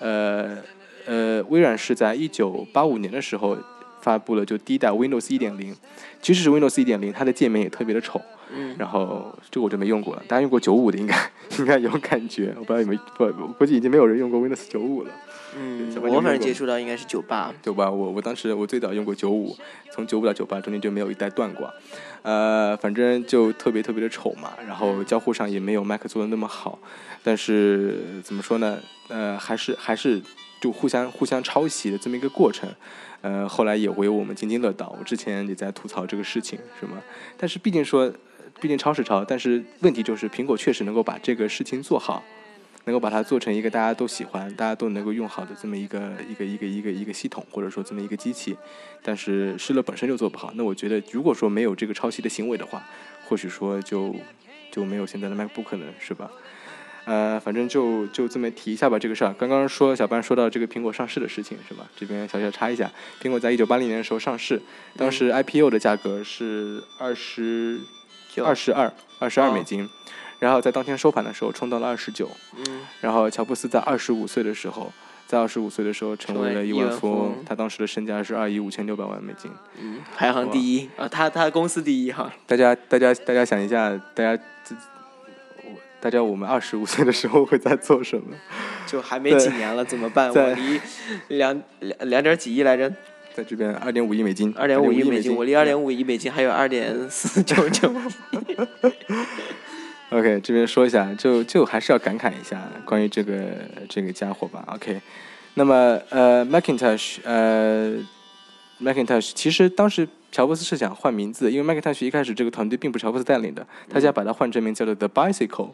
呃呃，微软是在一九八五年的时候发布了就第一代 Windows 一点零，即使是 Windows 一点零，它的界面也特别的丑。嗯，然后这个我就没用过了，大家用过九五的应该 应该有感觉，我不知道有没有不，我估计已经没有人用过 Windows 九五了。嗯我反正接触到应该是九八。九八？我我当时我最早用过九五，从九五到九八中间就没有一代断过，呃，反正就特别特别的丑嘛，然后交互上也没有 Mac 做的那么好，但是怎么说呢？呃，还是还是就互相互相抄袭的这么一个过程，呃，后来也为我们津津乐道。我之前也在吐槽这个事情，是吗？但是毕竟说，毕竟抄是抄，但是问题就是苹果确实能够把这个事情做好。能够把它做成一个大家都喜欢、大家都能够用好的这么一个一个一个一个一个系统，或者说这么一个机器，但是施乐本身就做不好。那我觉得，如果说没有这个抄袭的行为的话，或许说就就没有现在的 MacBook 了，是吧？呃，反正就就这么提一下吧，这个事儿。刚刚说小班说到这个苹果上市的事情，是吧？这边小小插一下，苹果在一九八零年的时候上市，当时 IPO 的价格是二十就二十二二十二哦。美金，然后在当天收盘的时候冲到了二十九。嗯。然后乔布斯在二十五岁的时候，在二十五岁的时候成为了亿万富翁。翁，他当时的身价是二亿五千六百万美金。嗯，排行第一。啊，他他公司第一哈。大家大家大家想一下，大家自我大家我们二十五岁的时候会在做什么？就还没几年了，怎么办？我离两两两点几亿来着，在这边二点五亿美金，二点五亿美美金，我离二点五亿美金还有二点四九九。OK，这边说一下，就就还是要感慨一下关于这个这个家伙吧。OK，那么呃，Macintosh 呃，Macintosh 其实当时乔布斯是想换名字，因为 Macintosh 一开始这个团队并不是乔布斯带领的，他想把它换成名叫做 The Bicycle。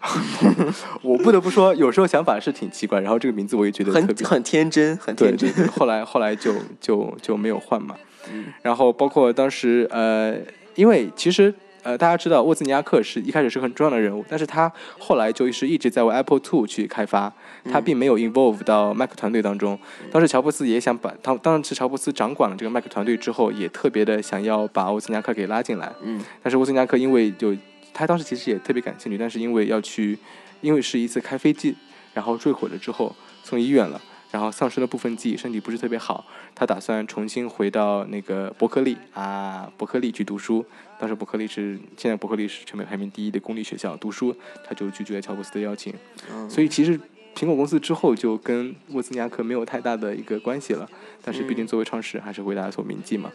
我不得不说，有时候想法是挺奇怪，然后这个名字我也觉得很很天真，很天真。对对，后来后来就就就没有换嘛。嗯然后包括当时呃，因为其实呃大家知道沃兹尼亚克是一开始是很重要的人物，但是他后来就是一直在为 Apple Two 去开发，他并没有 involve 到 Mac 团队当中。当时乔布斯也想把他，当时乔布斯掌管了这个 Mac 团队之后，也特别的想要把沃兹尼亚克给拉进来。嗯但是沃兹尼亚克因为就他当时其实也特别感兴趣，但是因为要去，因为是一次开飞机，然后坠毁了之后送医院了，然后丧失了部分记忆，身体不是特别好，他打算重新回到那个伯克利啊，伯克利去读书。当时伯克利是现在伯克利是全美排名第一的公立学校读书，他就拒绝了乔布斯的邀请。嗯所以其实苹果公司之后就跟沃兹尼亚克没有太大的一个关系了，但是毕竟作为创始人还是为大家所铭记嘛。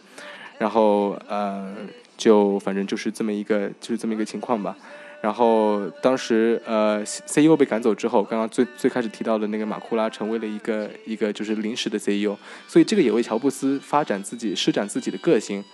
然后呃，就反正就是这么一个就是这么一个情况吧。然后当时呃，CEO 被赶走之后，刚刚最最开始提到的那个马库拉成为了一个一个就是临时的 CEO，所以这个也为乔布斯发展自己、施展自己的个性，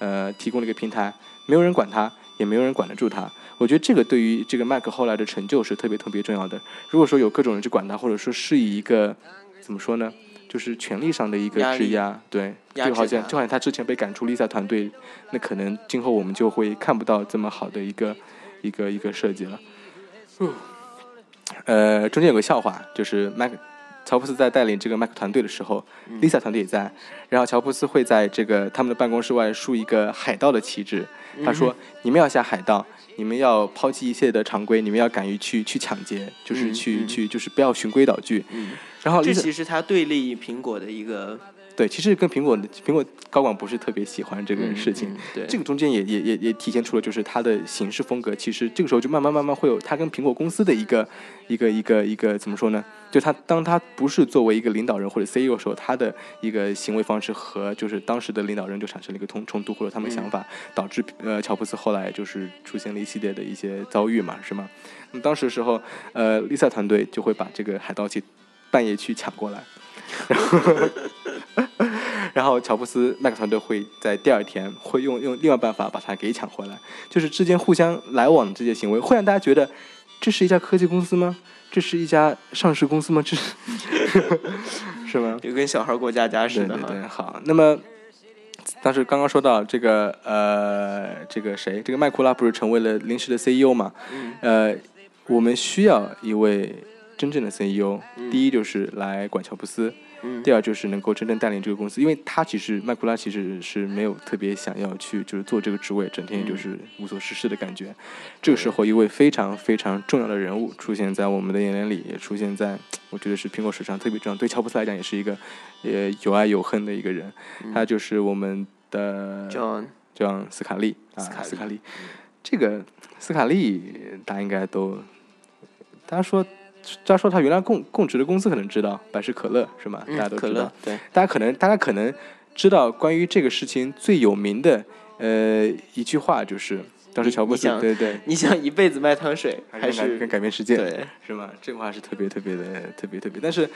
呃，提供了一个平台。没有人管他，也没有人管得住他。我觉得这个对于这个麦克后来的成就是特别特别重要的。如果说有各种人去管他，或者说是以一个怎么说呢，就是权力上的一个质压，对，就好像就好像他之前被赶出 Lisa 团队，那可能今后我们就会看不到这么好的一个一个一个设计了。呃，中间有个笑话，就是麦克乔布斯在带领这个麦克团队的时候、l i s a 团队也在，然后乔布斯会在这个他们的办公室外竖一个海盗的旗帜，他说：“你们要下海盗，你们要抛弃一切的常规，你们要敢于去去抢劫，就是嗯去、嗯去就是不要循规蹈矩。嗯，然后这其实他对立苹果的一个对，其实跟苹果的苹果高管不是特别喜欢这个事情。嗯嗯对，这个中间也也也也体现出了，就是他的行事风格，其实这个时候就慢慢慢慢会有他跟苹果公司的一个一个一个一个怎么说呢？就他当他不是作为一个领导人或者 CEO 的时候，他的一个行为方式和就是当时的领导人就产生了一个冲冲突，或者他们想法，导致呃乔布斯后来就是出现了一系列的一些遭遇嘛，是吗？那么当时的时候，呃，Lisa 团队就会把这个海盗旗半夜去抢过来，然 后然后乔布斯麦克团队会在第二天会用用另外办法把它给抢回来，就是之间互相来往的这些行为，会让大家觉得这是一家科技公司吗？这是一家上市公司吗？这是 是吗？就跟小孩过家家似的哈。对对对，好。那么当时刚刚说到这个呃，这个谁，这个麦库拉不是成为了临时的 CEO 嘛？嗯呃，我们需要一位真正的 CEO，、嗯第一就是来管乔布斯，嗯第二就是能够真正带领这个公司，因为他其实麦库拉其实是没有特别想要去就是做这个职位，整天就是无所事事的感觉。这个时候，一位非常非常重要的人物出现在我们的眼帘里，也出现在我觉得是苹果史上特别重要，对乔布斯来讲也是一个呃有爱有恨的一个人，他就是我们的 John 叫斯卡利啊，斯卡利。这个斯卡利大家应该都，大家说。大家说他原来供供职的公司可能知道百事可乐是吗？大家都知道乐。对，大家可能大家可能知道关于这个事情最有名的呃一句话就是，当时乔布斯对对，你想一辈子卖糖水，还是跟改变世界对？是吗？这个话是特别特别的特别特别，但是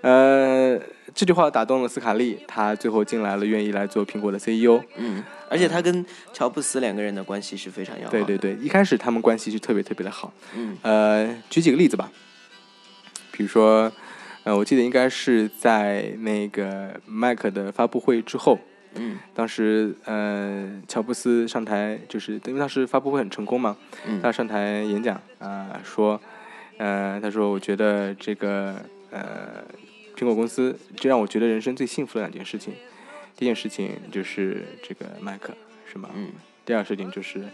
呃这句话打动了斯卡利，他最后进来了，愿意来做苹果的 CEO。嗯，而且他跟乔布斯两个人的关系是非常要好的。对对对，一开始他们关系是特别特别的好。嗯呃，举几个例子吧，比如说，呃，我记得应该是在那个 Mac 的发布会之后，嗯。当时呃，乔布斯上台，就是因为当时发布会很成功嘛，嗯。他上台演讲啊、说，呃，他说我觉得这个呃，苹果公司这让我觉得人生最幸福的两件事情，第一件事情就是这个麦克是吗？嗯。第二事情就是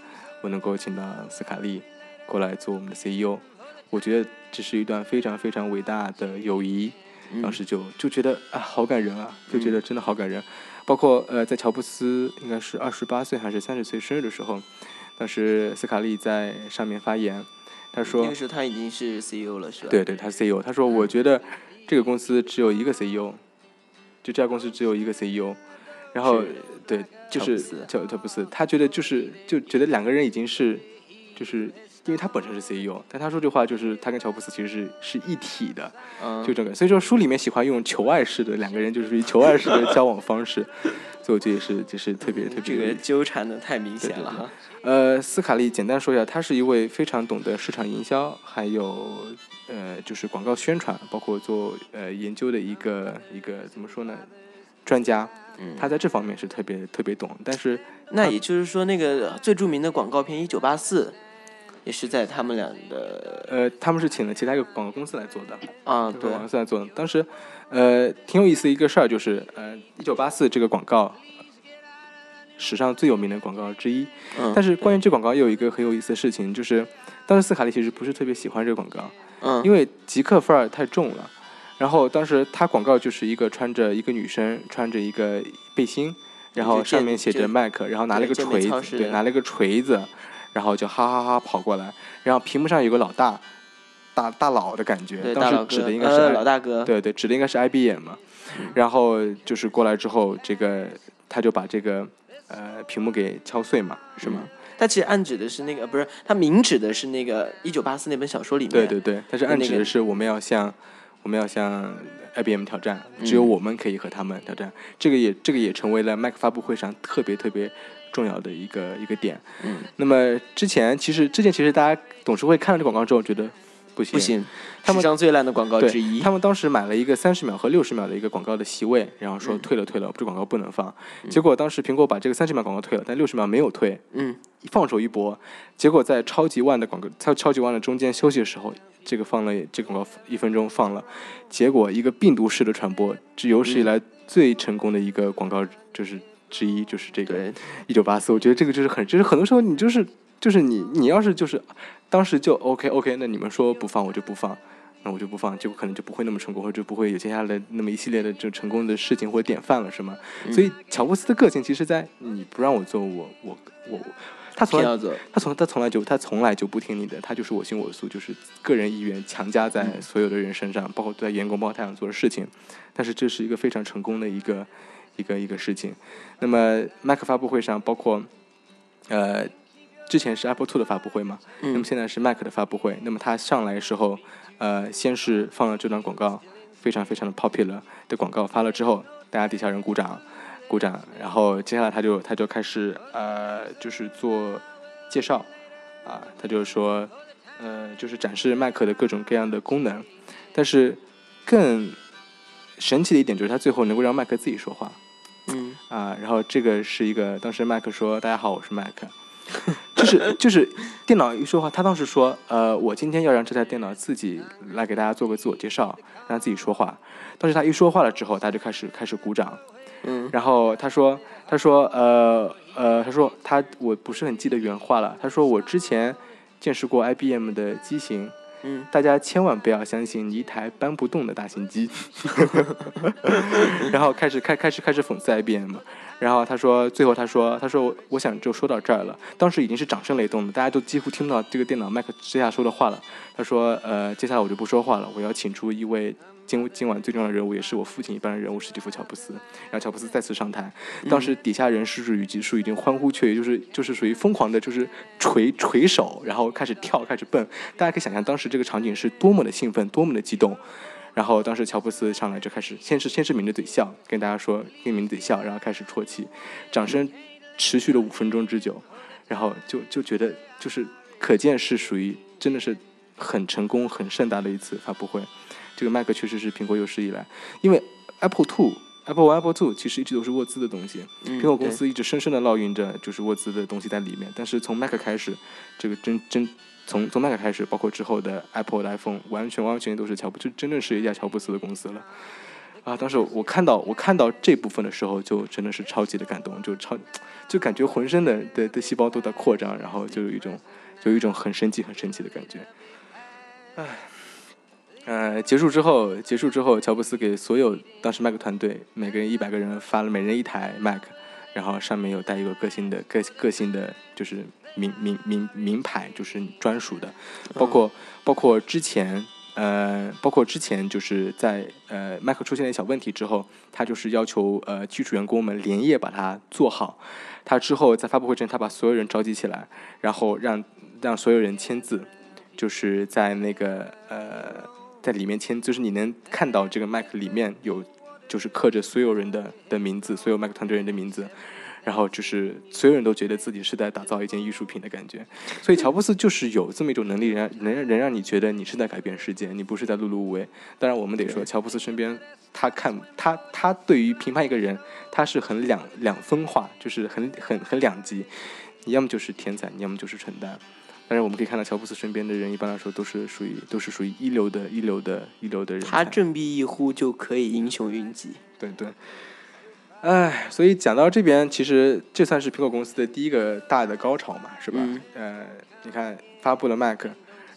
我能够请到斯卡利过来做我们的 CEO，我觉得这是一段非常非常伟大的友谊。嗯当时就就觉得啊，好感人啊，就觉得真的好感人。包括呃，在乔布斯应该是二十八岁还是三十岁生日的时候，当时斯卡利在上面发言，他说那说个，时候他已经是 CEO 了，是吧？对对，他是 CEO，他说我觉得这个公司只有一个 CEO，就这家公司只有一个 CEO，然后对，就是乔乔布斯，他觉得就是就觉得两个人已经是，就是因为他本身是 CEO，但他说这话就是他跟乔布斯其实是是一体的，嗯，就这个，所以说书里面喜欢用求爱式的两个人就是求爱式的交往方式，所以我觉得也是就是特别特别这个纠缠的太明显了哈。呃，斯卡利简单说一下，他是一位非常懂得市场营销，还有呃就是广告宣传，包括做呃研究的一个一个怎么说呢专家，嗯，他在这方面是特别特别懂，但是那也就是说，那个最著名的广告片《一九八四》，也是在他们俩的呃他们是请了其他一个广告公司来做的，啊，对这个广告公司来做的。当时呃挺有意思的一个事儿就是呃一九八四这个广告。史上最有名的广告之一，嗯，但是关于这广告又有一个很有意思的事情，就是当时斯卡利其实不是特别喜欢这个广告，嗯，因为极客范儿太重了，然后当时他广告就是一个穿着一个女生穿着一个背心，然后上面写着就 Mac，然后拿了一个锤子，对，拿了一个锤子，然后就哈哈哈跑过来，然后屏幕上有个老大，大大佬的感觉，大当时指的应该是老大哥，对对，指的应该是 IBM 嘛。然后就是过来之后，这个他就把这个呃屏幕给敲碎嘛，是吗？他其实暗指的是那个，不是他明指的是那个一九八四那本小说里面，对对对，他是暗指的是我们要向我们要向 IBM 挑战，只有嗯我们可以和他们挑战。这个也这个也成为了 Mac 发布会上特别特别重要的一个一个点。嗯，那么之前其实之前其实大家董事会看了这广告之后觉得不行不行，他们史上最烂的广告之一。他们当时买了一个三十秒和六十秒的一个广告的席位，然后说嗯退了退了，这广告不能放。结果当时苹果把这个三十秒广告退了，但六十秒没有退，嗯，放手一搏。结果在超级万的广告，超超级万的中间休息的时候，这个放了这个广告一分钟放了，结果一个病毒式的传播，这有史以来最成功的一个广告就是之一，就是这个，一九八四。我觉得这个就是很，就是很多时候你就是就是你你要是就是当时就 OK OK，那你们说不放我就不放。那我就不放，结果可能就不会那么成功，或者就不会有接下来那么一系列的就成功的事情或者典范了，是吗？所以乔布斯的个性，其实在你不让我做，我我我，他从来他从他从来就他从来就不听你的，他就是我行我素，就是个人意愿强加在所有的人身上，包括在员工、包括他想做的事情。但是这是一个非常成功的一个一个一个事情。那么 Mac 发布会上，包括呃之前是 Apple Two 的发布会嘛，那么嗯，现在是 Mac 的发布会。那么他上来的时候，呃，先是放了这段广告，非常非常的 popular 的广告，发了之后，大家底下人鼓掌，鼓掌，然后接下来他就他就开始呃，就是做介绍，啊，他就说，呃，就是展示 Mac 的各种各样的功能，但是更神奇的一点就是他最后能够让 Mac 自己说话，嗯，啊，然后这个是一个，当时麦克说：“大家好，我是麦克。”就是就是电脑一说话，他当时说：“呃，我今天要让这台电脑自己来给大家做个自我介绍，让它自己说话。”当时他一说话了之后，大家就开始开始鼓掌。嗯，然后他说：“他说呃呃，他说他我不是很记得原话了。他说我之前见识过 IBM 的机型，嗯，大家千万不要相信一台搬不动的大型机。然后开始开开始开始讽刺 IBM，然后他说最后他说他说我想就说到这儿了，当时已经是掌声雷动了，大家都几乎听到这个电脑麦克之下说的话了。他说呃接下来我就不说话了，我要请出一位。今今晚最重要的人物，也是我父亲一般的人物，史蒂夫·乔布斯。然后乔布斯再次上台，当时底下人是语及数已经欢呼雀跃，就是就是属于疯狂的，就是捶捶手，然后开始跳，开始蹦。大家可以想象当时这个场景是多么的兴奋，多么的激动。然后当时乔布斯上来就开始，先是先是抿着嘴笑，跟大家说，跟抿着嘴笑，然后开始啜泣，掌声持续了五分钟之久，然后就就觉得就是可见是属于真的是很成功、很盛大的一次发布会。这个 Mac 确实是苹果有史以来，因为 Apple Two、Apple One、Apple Two 其实一直都是沃兹的东西，嗯苹果公司一直深深的烙印着就是沃兹的东西在里面。但是从 Mac 开始，这个真真从从 Mac 开始，包括之后的 Apple 的 iPhone，完全完全都是乔布，就真正是一家乔布斯的公司了。啊，当时我看到我看到这部分的时候，就真的是超级的感动，就超就感觉浑身的的的细胞都在扩张，然后就有一种就有一种很神奇很神奇的感觉。唉。呃，结束之后，结束之后，乔布斯给所有当时 Mac 团队每个人一百个人发了每人一台 Mac，然后上面有带一个个性的个个性的就是名名名名牌，就是专属的，包括、包括之前呃，包括之前就是在呃 Mac 出现了小问题之后，他就是要求呃技术员工们连夜把它做好。他之后在发布会前，他把所有人召集起来，然后让让所有人签字，就是在那个呃。在里面签，就是你能看到这个麦克里面有，就是刻着所有人的的名字，所有麦克团队人的名字，然后就是所有人都觉得自己是在打造一件艺术品的感觉。所以乔布斯就是有这么一种能力，让能让能让你觉得你是在改变世界，你不是在碌碌无为。当然，我们得说，乔布斯身边他看他他对于评判一个人，他是很两两分化，就是很很很两极，你要么就是天才，你要么就是蠢蛋。但是我们可以看到，乔布斯身边的人一般来说都是属于都是属于一流的、一流的、一流的人。他振臂一呼就可以英雄云集。对对。唉，所以讲到这边，其实这算是苹果公司的第一个大的高潮嘛，是吧？嗯呃，你看发布了 Mac，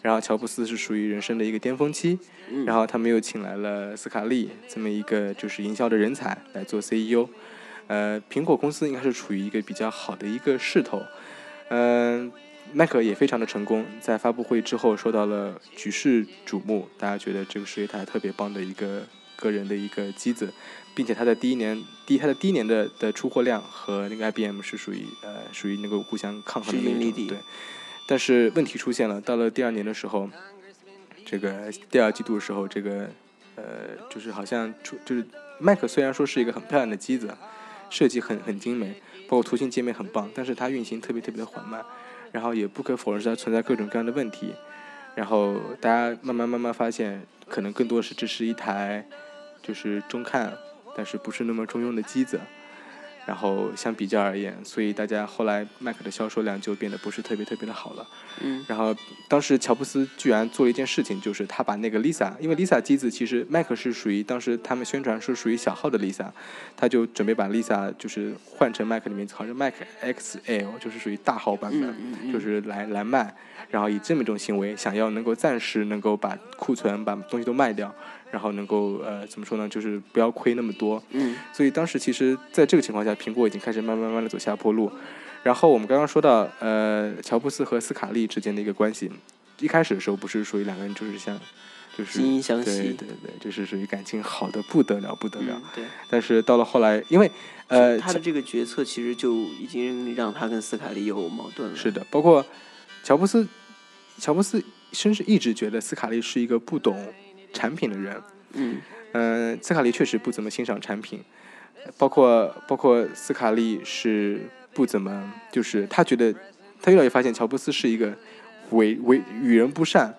然后乔布斯是属于人生的一个巅峰期，嗯然后他们又请来了斯卡利这么一个就是营销的人才来做 CEO，呃，苹果公司应该是处于一个比较好的一个势头，嗯、麦克也非常的成功，在发布会之后受到了举世瞩目，大家觉得这个是一台特别棒的一个个人的一个机子，并且它的第一年，第一它的第一年的的出货量和那个 IBM 是属于呃属于那个互相抗衡的对。但是问题出现了，到了第二年的时候，这个第二季度的时候，这个呃就是好像出就是麦克虽然说是一个很漂亮的机子，设计很很精美，包括图形界面很棒，但是它运行特别特别的缓慢，然后也不可否认它存在各种各样的问题，然后大家慢慢慢慢发现，可能更多是这是一台就是中看，但是不是那么中用的机子。然后相比较而言，所以大家后来 Mac 的销售量就变得不是特别特别的好了。嗯然后当时乔布斯居然做了一件事情，就是他把那个 Lisa，因为 Lisa 机子其实 Mac 是属于当时他们宣传是属于小号的 Lisa，他就准备把 Lisa 就是换成 Mac 里面好像 Mac XL，就是属于大号版本，嗯嗯嗯就是来来卖，然后以这么一种行为，想要能够暂时能够把库存把东西都卖掉，然后能够呃怎么说呢，就是不要亏那么多。嗯所以当时其实在这个情况下，苹果已经开始慢慢慢慢的走下坡路。然后我们刚刚说到，呃，乔布斯和斯卡利之间的一个关系，一开始的时候不是属于两个人就是像，就是惺惺相对惜对对，就是属于感情好的不得了不得了。嗯对。但是到了后来，因为呃，他的这个决策其实就已经让他跟斯卡利有矛盾了。是的，包括乔布斯，乔布斯甚至一直觉得斯卡利是一个不懂产品的人。嗯嗯，斯卡利确实不怎么欣赏产品，包括包括斯卡利是不怎么，就是他觉得他越来越发现乔布斯是一个为为与人不善，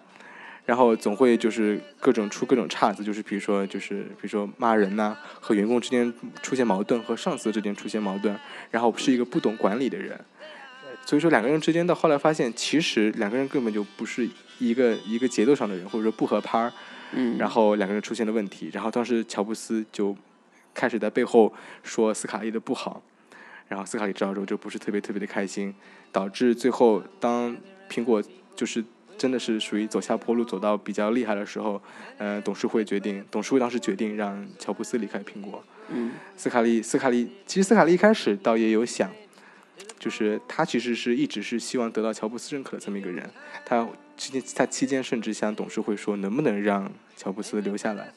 然后总会就是各种出各种岔子，就是比如说就是比如说骂人呐、和员工之间出现矛盾，和上司之间出现矛盾，然后是一个不懂管理的人。所以说两个人之间到后来发现，其实两个人根本就不是一个一个节奏上的人，或者说不合拍儿。然后两个人出现了问题，然后当时乔布斯就开始在背后说斯卡利的不好，然后斯卡利知道之后就不是特别特别的开心，导致最后当苹果就是真的是属于走下坡路走到比较厉害的时候，呃，董事会决定，董事会当时决定让乔布斯离开苹果，嗯斯卡利斯卡利其实斯卡利一开始倒也有想。就是他其实是一直是希望得到乔布斯认可的这么一个人，他期间他期间甚至向董事会说能不能让乔布斯留下来，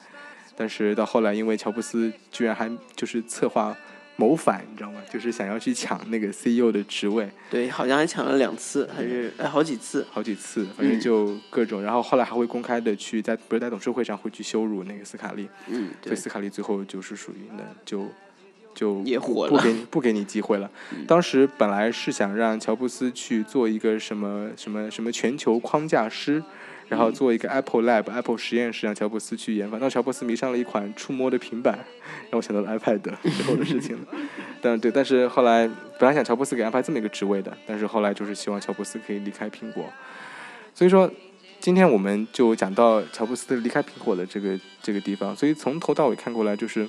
但是到后来因为乔布斯居然还就是策划谋反，你知道吗？就是想要去抢那个 CEO 的职位，对，好像还抢了两次，还是哎好几次。好几次，反正就各种，然后后来还会公开的去在不是在董事会上会去羞辱那个斯卡利，嗯，对所以，斯卡利最后就是属于那就就也不不火了给你不给你机会了。嗯当时本来是想让乔布斯去做一个什么什么什么全球框架师，然后做一个 Apple Lab、Apple 实验室，让乔布斯去研发。那乔布斯迷上了一款触摸的平板，让我想到了 iPad 之后的事情了。但对，但是后来本来想乔布斯给安排这么一个职位的，但是后来就是希望乔布斯可以离开苹果。所以说，今天我们就讲到乔布斯离开苹果的这个这个地方。所以从头到尾看过来，就是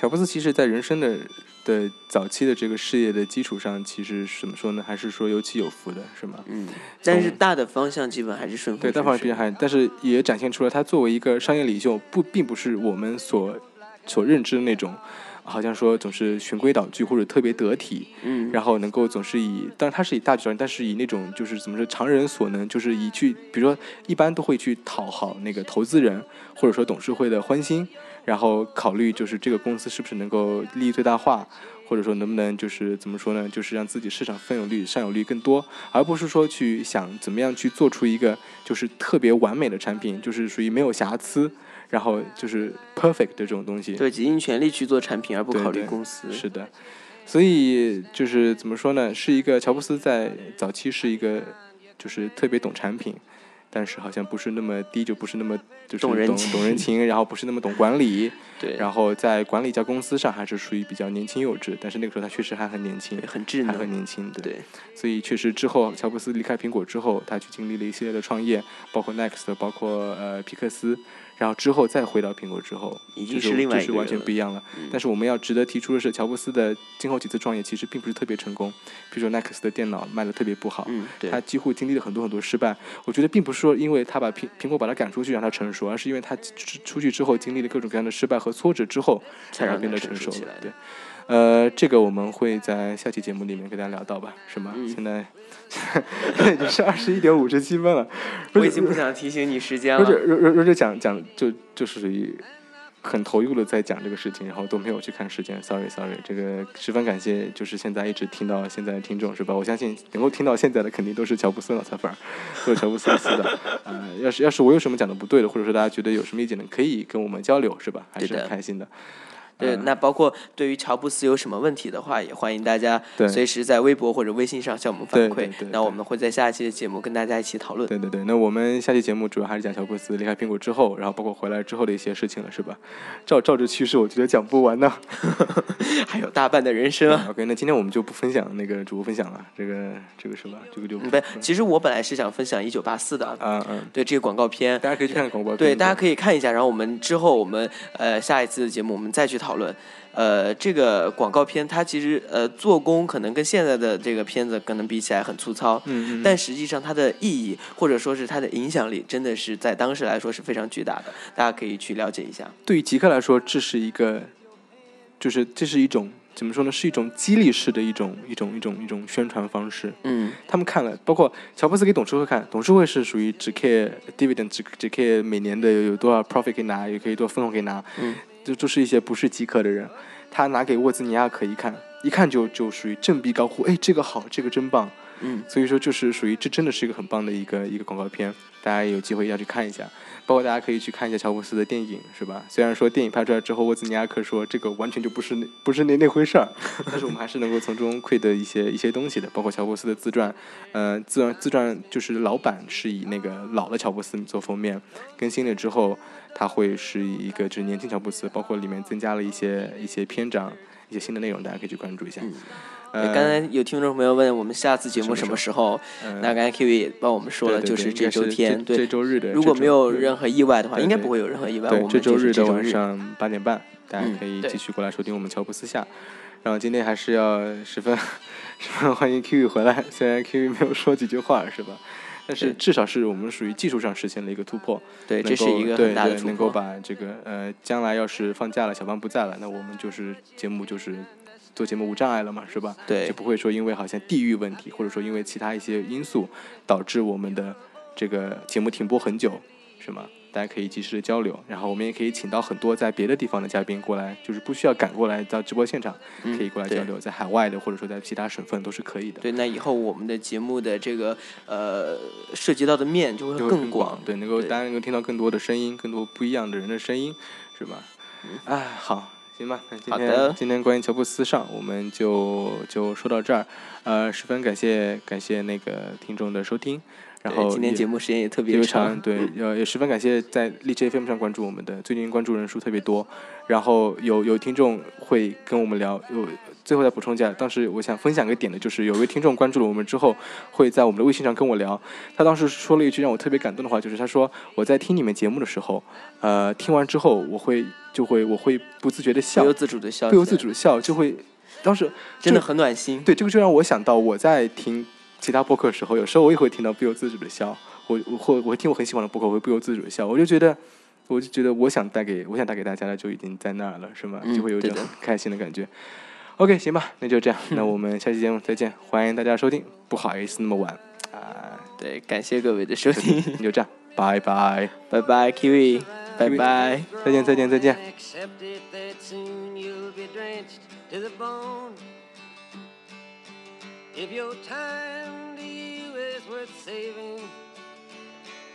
乔布斯其实在人生的的早期的这个事业的基础上，其实怎么说呢？还是说有起有伏的，是吗？嗯，但是大的方向基本还是顺风对，大方向比较还，但是也展现出了他作为一个商业领袖，不并不是我们所所认知的那种，好像说总是循规蹈矩或者特别得体，嗯，然后能够总是以，当然他是以大局着想，但是以那种就是怎么说常人所能，就是以去，比如说一般都会去讨好那个投资人或者说董事会的欢心，然后考虑就是这个公司是不是能够利益最大化，或者说能不能就是怎么说呢，就是让自己市场份有率、占有率更多，而不是说去想怎么样去做出一个就是特别完美的产品，就是属于没有瑕疵，然后就是 perfect 的这种东西。对，竭尽全力去做产品，而不考虑对对公司。是的，所以就是怎么说呢？是一个乔布斯在早期是一个就是特别懂产品，但是好像不是那么低就不是那么就是懂懂人情然后不是那么懂管理，对，然后在管理一家公司上还是属于比较年轻幼稚。但是那个时候他确实还很年轻很稚嫩还很。年轻，对。对，所以确实之后，乔布斯离开苹果之后，他去经历了一系列的创业，包括 Next，包括呃皮克斯，然后之后再回到苹果之后，已经就是另外就是完全不一样了。嗯但是我们要值得提出的是，乔布斯的今后几次创业其实并不是特别成功，比如说 Next 的电脑卖的特别不好，嗯，他，几乎经历了很多很多失败。我觉得并不是说因为他把苹苹果把他赶出去让他成熟，而是因为他出出去之后经历了各种各样的失败和挫折之后，让他变才让变得成熟了。对，呃，这个我们会在下期节目里面跟大家聊到吧？是吗？嗯现在 已经是二十一点五十七分了，我已经不想提醒你时间了。若若若者讲讲就就是属于很投入的在讲这个事情，然后都没有去看时间，sorry sorry，这个十分感谢，就是现在一直听到现在的听众是吧？我相信能够听到现在的肯定都是乔布斯脑残粉儿，都是乔布斯粉丝的。呃，要是要是我有什么讲的不对的，或者说大家觉得有什么意见的，可以跟我们交流是吧？还是很开心的。对，呃那包括对于乔布斯有什么问题的话，也欢迎大家对随时在微博或者微信上向我们反馈对对对。那我们会在下一期的节目跟大家一起讨论。对对对，那我们下期节目主要还是讲乔布斯离开苹果之后，然后包括回来之后的一些事情了，是吧？照照着趋势，我觉得讲不完呢。还有大半的人生啊。OK，那今天我们就不分享那个主播分享了，这个这个是吧？这个就嗯，不，其实我本来是想分享一九八四的，嗯嗯，对这个广告片，大家可以去看看广播。对，大家可以看一下，然后我们之后我们呃下一次的节目我们再去讨论。呃，这个广告片它其实呃做工可能跟现在的这个片子可能比起来很粗糙，嗯嗯，但实际上它的意义或者说是它的影响力，真的是在当时来说是非常巨大的，大家可以去了解一下。对于极客来说，这是一个，就是这是一种怎么说呢？是一种激励式的一种一种一种一种宣传方式。嗯，他们看了，包括乔布斯给董事会看，董事会是属于只 care dividend，只只 care 每年的有多少 profit 可以拿，也可以多少分红可以拿，嗯，就就是一些不是极客的人，他拿给沃兹尼亚克一看，一看就就属于振臂高呼，哎，这个好，这个真棒，嗯，所以说就是属于这真的是一个很棒的一个一个广告片，大家有机会要去看一下。包括大家可以去看一下乔布斯的电影，是吧？虽然说电影拍出来之后，沃兹尼亚克说这个完全就不是那不是那那回事儿，但是我们还是能够从中窥得一些一些东西的。包括乔布斯的自传，呃，自传自传就是老版是以那个老的乔布斯做封面，更新了之后，它会是一个就是年轻乔布斯，包括里面增加了一些一些篇章、一些新的内容，大家可以去关注一下。嗯呃，刚才有听众朋友问我们下次节目什么时候，呃那刚才 Q 也帮我们说了，就是这周天，对这，周日的，如果没有任何何意外的话，应该不会有任何意外。我，们对这周日的晚上八点半，大家可以继续过来收听我们乔布斯下。然后今天还是要十分 十分欢迎 Q 回来，虽然 Q 没有说几句话，是吧？但是至少是我们属于技术上实现了一个突破，对，能这是够一个对很大的突对能够。把这个呃，将来要是放假了，小芳不在了，那我们就是节目就是做节目无障碍了嘛，是吧？对就不会说因为好像地域问题，或者说因为其他一些因素导致我们的这个节目停播很久，是吗？大家可以及时的交流，然后我们也可以请到很多在别的地方的嘉宾过来，就是不需要赶过来到直播现场，嗯可以过来交流，在海外的或者说在其他省份都是可以的。对，那以后我们的节目的这个呃涉及到的面就会更广，对，能够大家能够听到更多的声音，更多不一样的人的声音，是吧？哎，好，行吧，那今嗯好的。天今天关于乔布斯上，我们就就说到这儿，呃，十分感谢感谢那个听众的收听，然后今天节目时间也特别长长，，对，呃，也十分感谢在荔枝 FM 上关注我们的，最近关注人数特别多，然后有有听众会跟我们聊，有最后再补充一下，当时我想分享个点的就是，有位听众关注了我们之后，会在我们的微信上跟我聊，他当时说了一句让我特别感动的话，就是他说我在听你们节目的时候，呃，听完之后我会就会我会不自觉的笑不由，自主的笑，不由自主，的笑，就会当时真的很暖心。对，这个就让我想到我在听其他播客的时候，有时候我也会听到不由自主的笑。我我或我会听我很喜欢的播客，我会不由自主的笑。我就觉得，我就觉得我想带给我想带给大家的就已经在那儿了，是吗？嗯就会有一种很开心的感觉。OK，行吧，那就这样，那我们下期节目再见，欢迎大家收听。不好意思那么晚啊，对，感谢各位的收听，那就这样，拜拜，拜拜，Kiwi，拜拜。再见再见再见。If your time to you is worth saving,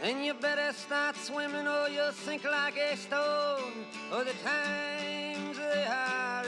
then you better start swimming or you'll sink like a stone. Or the times they are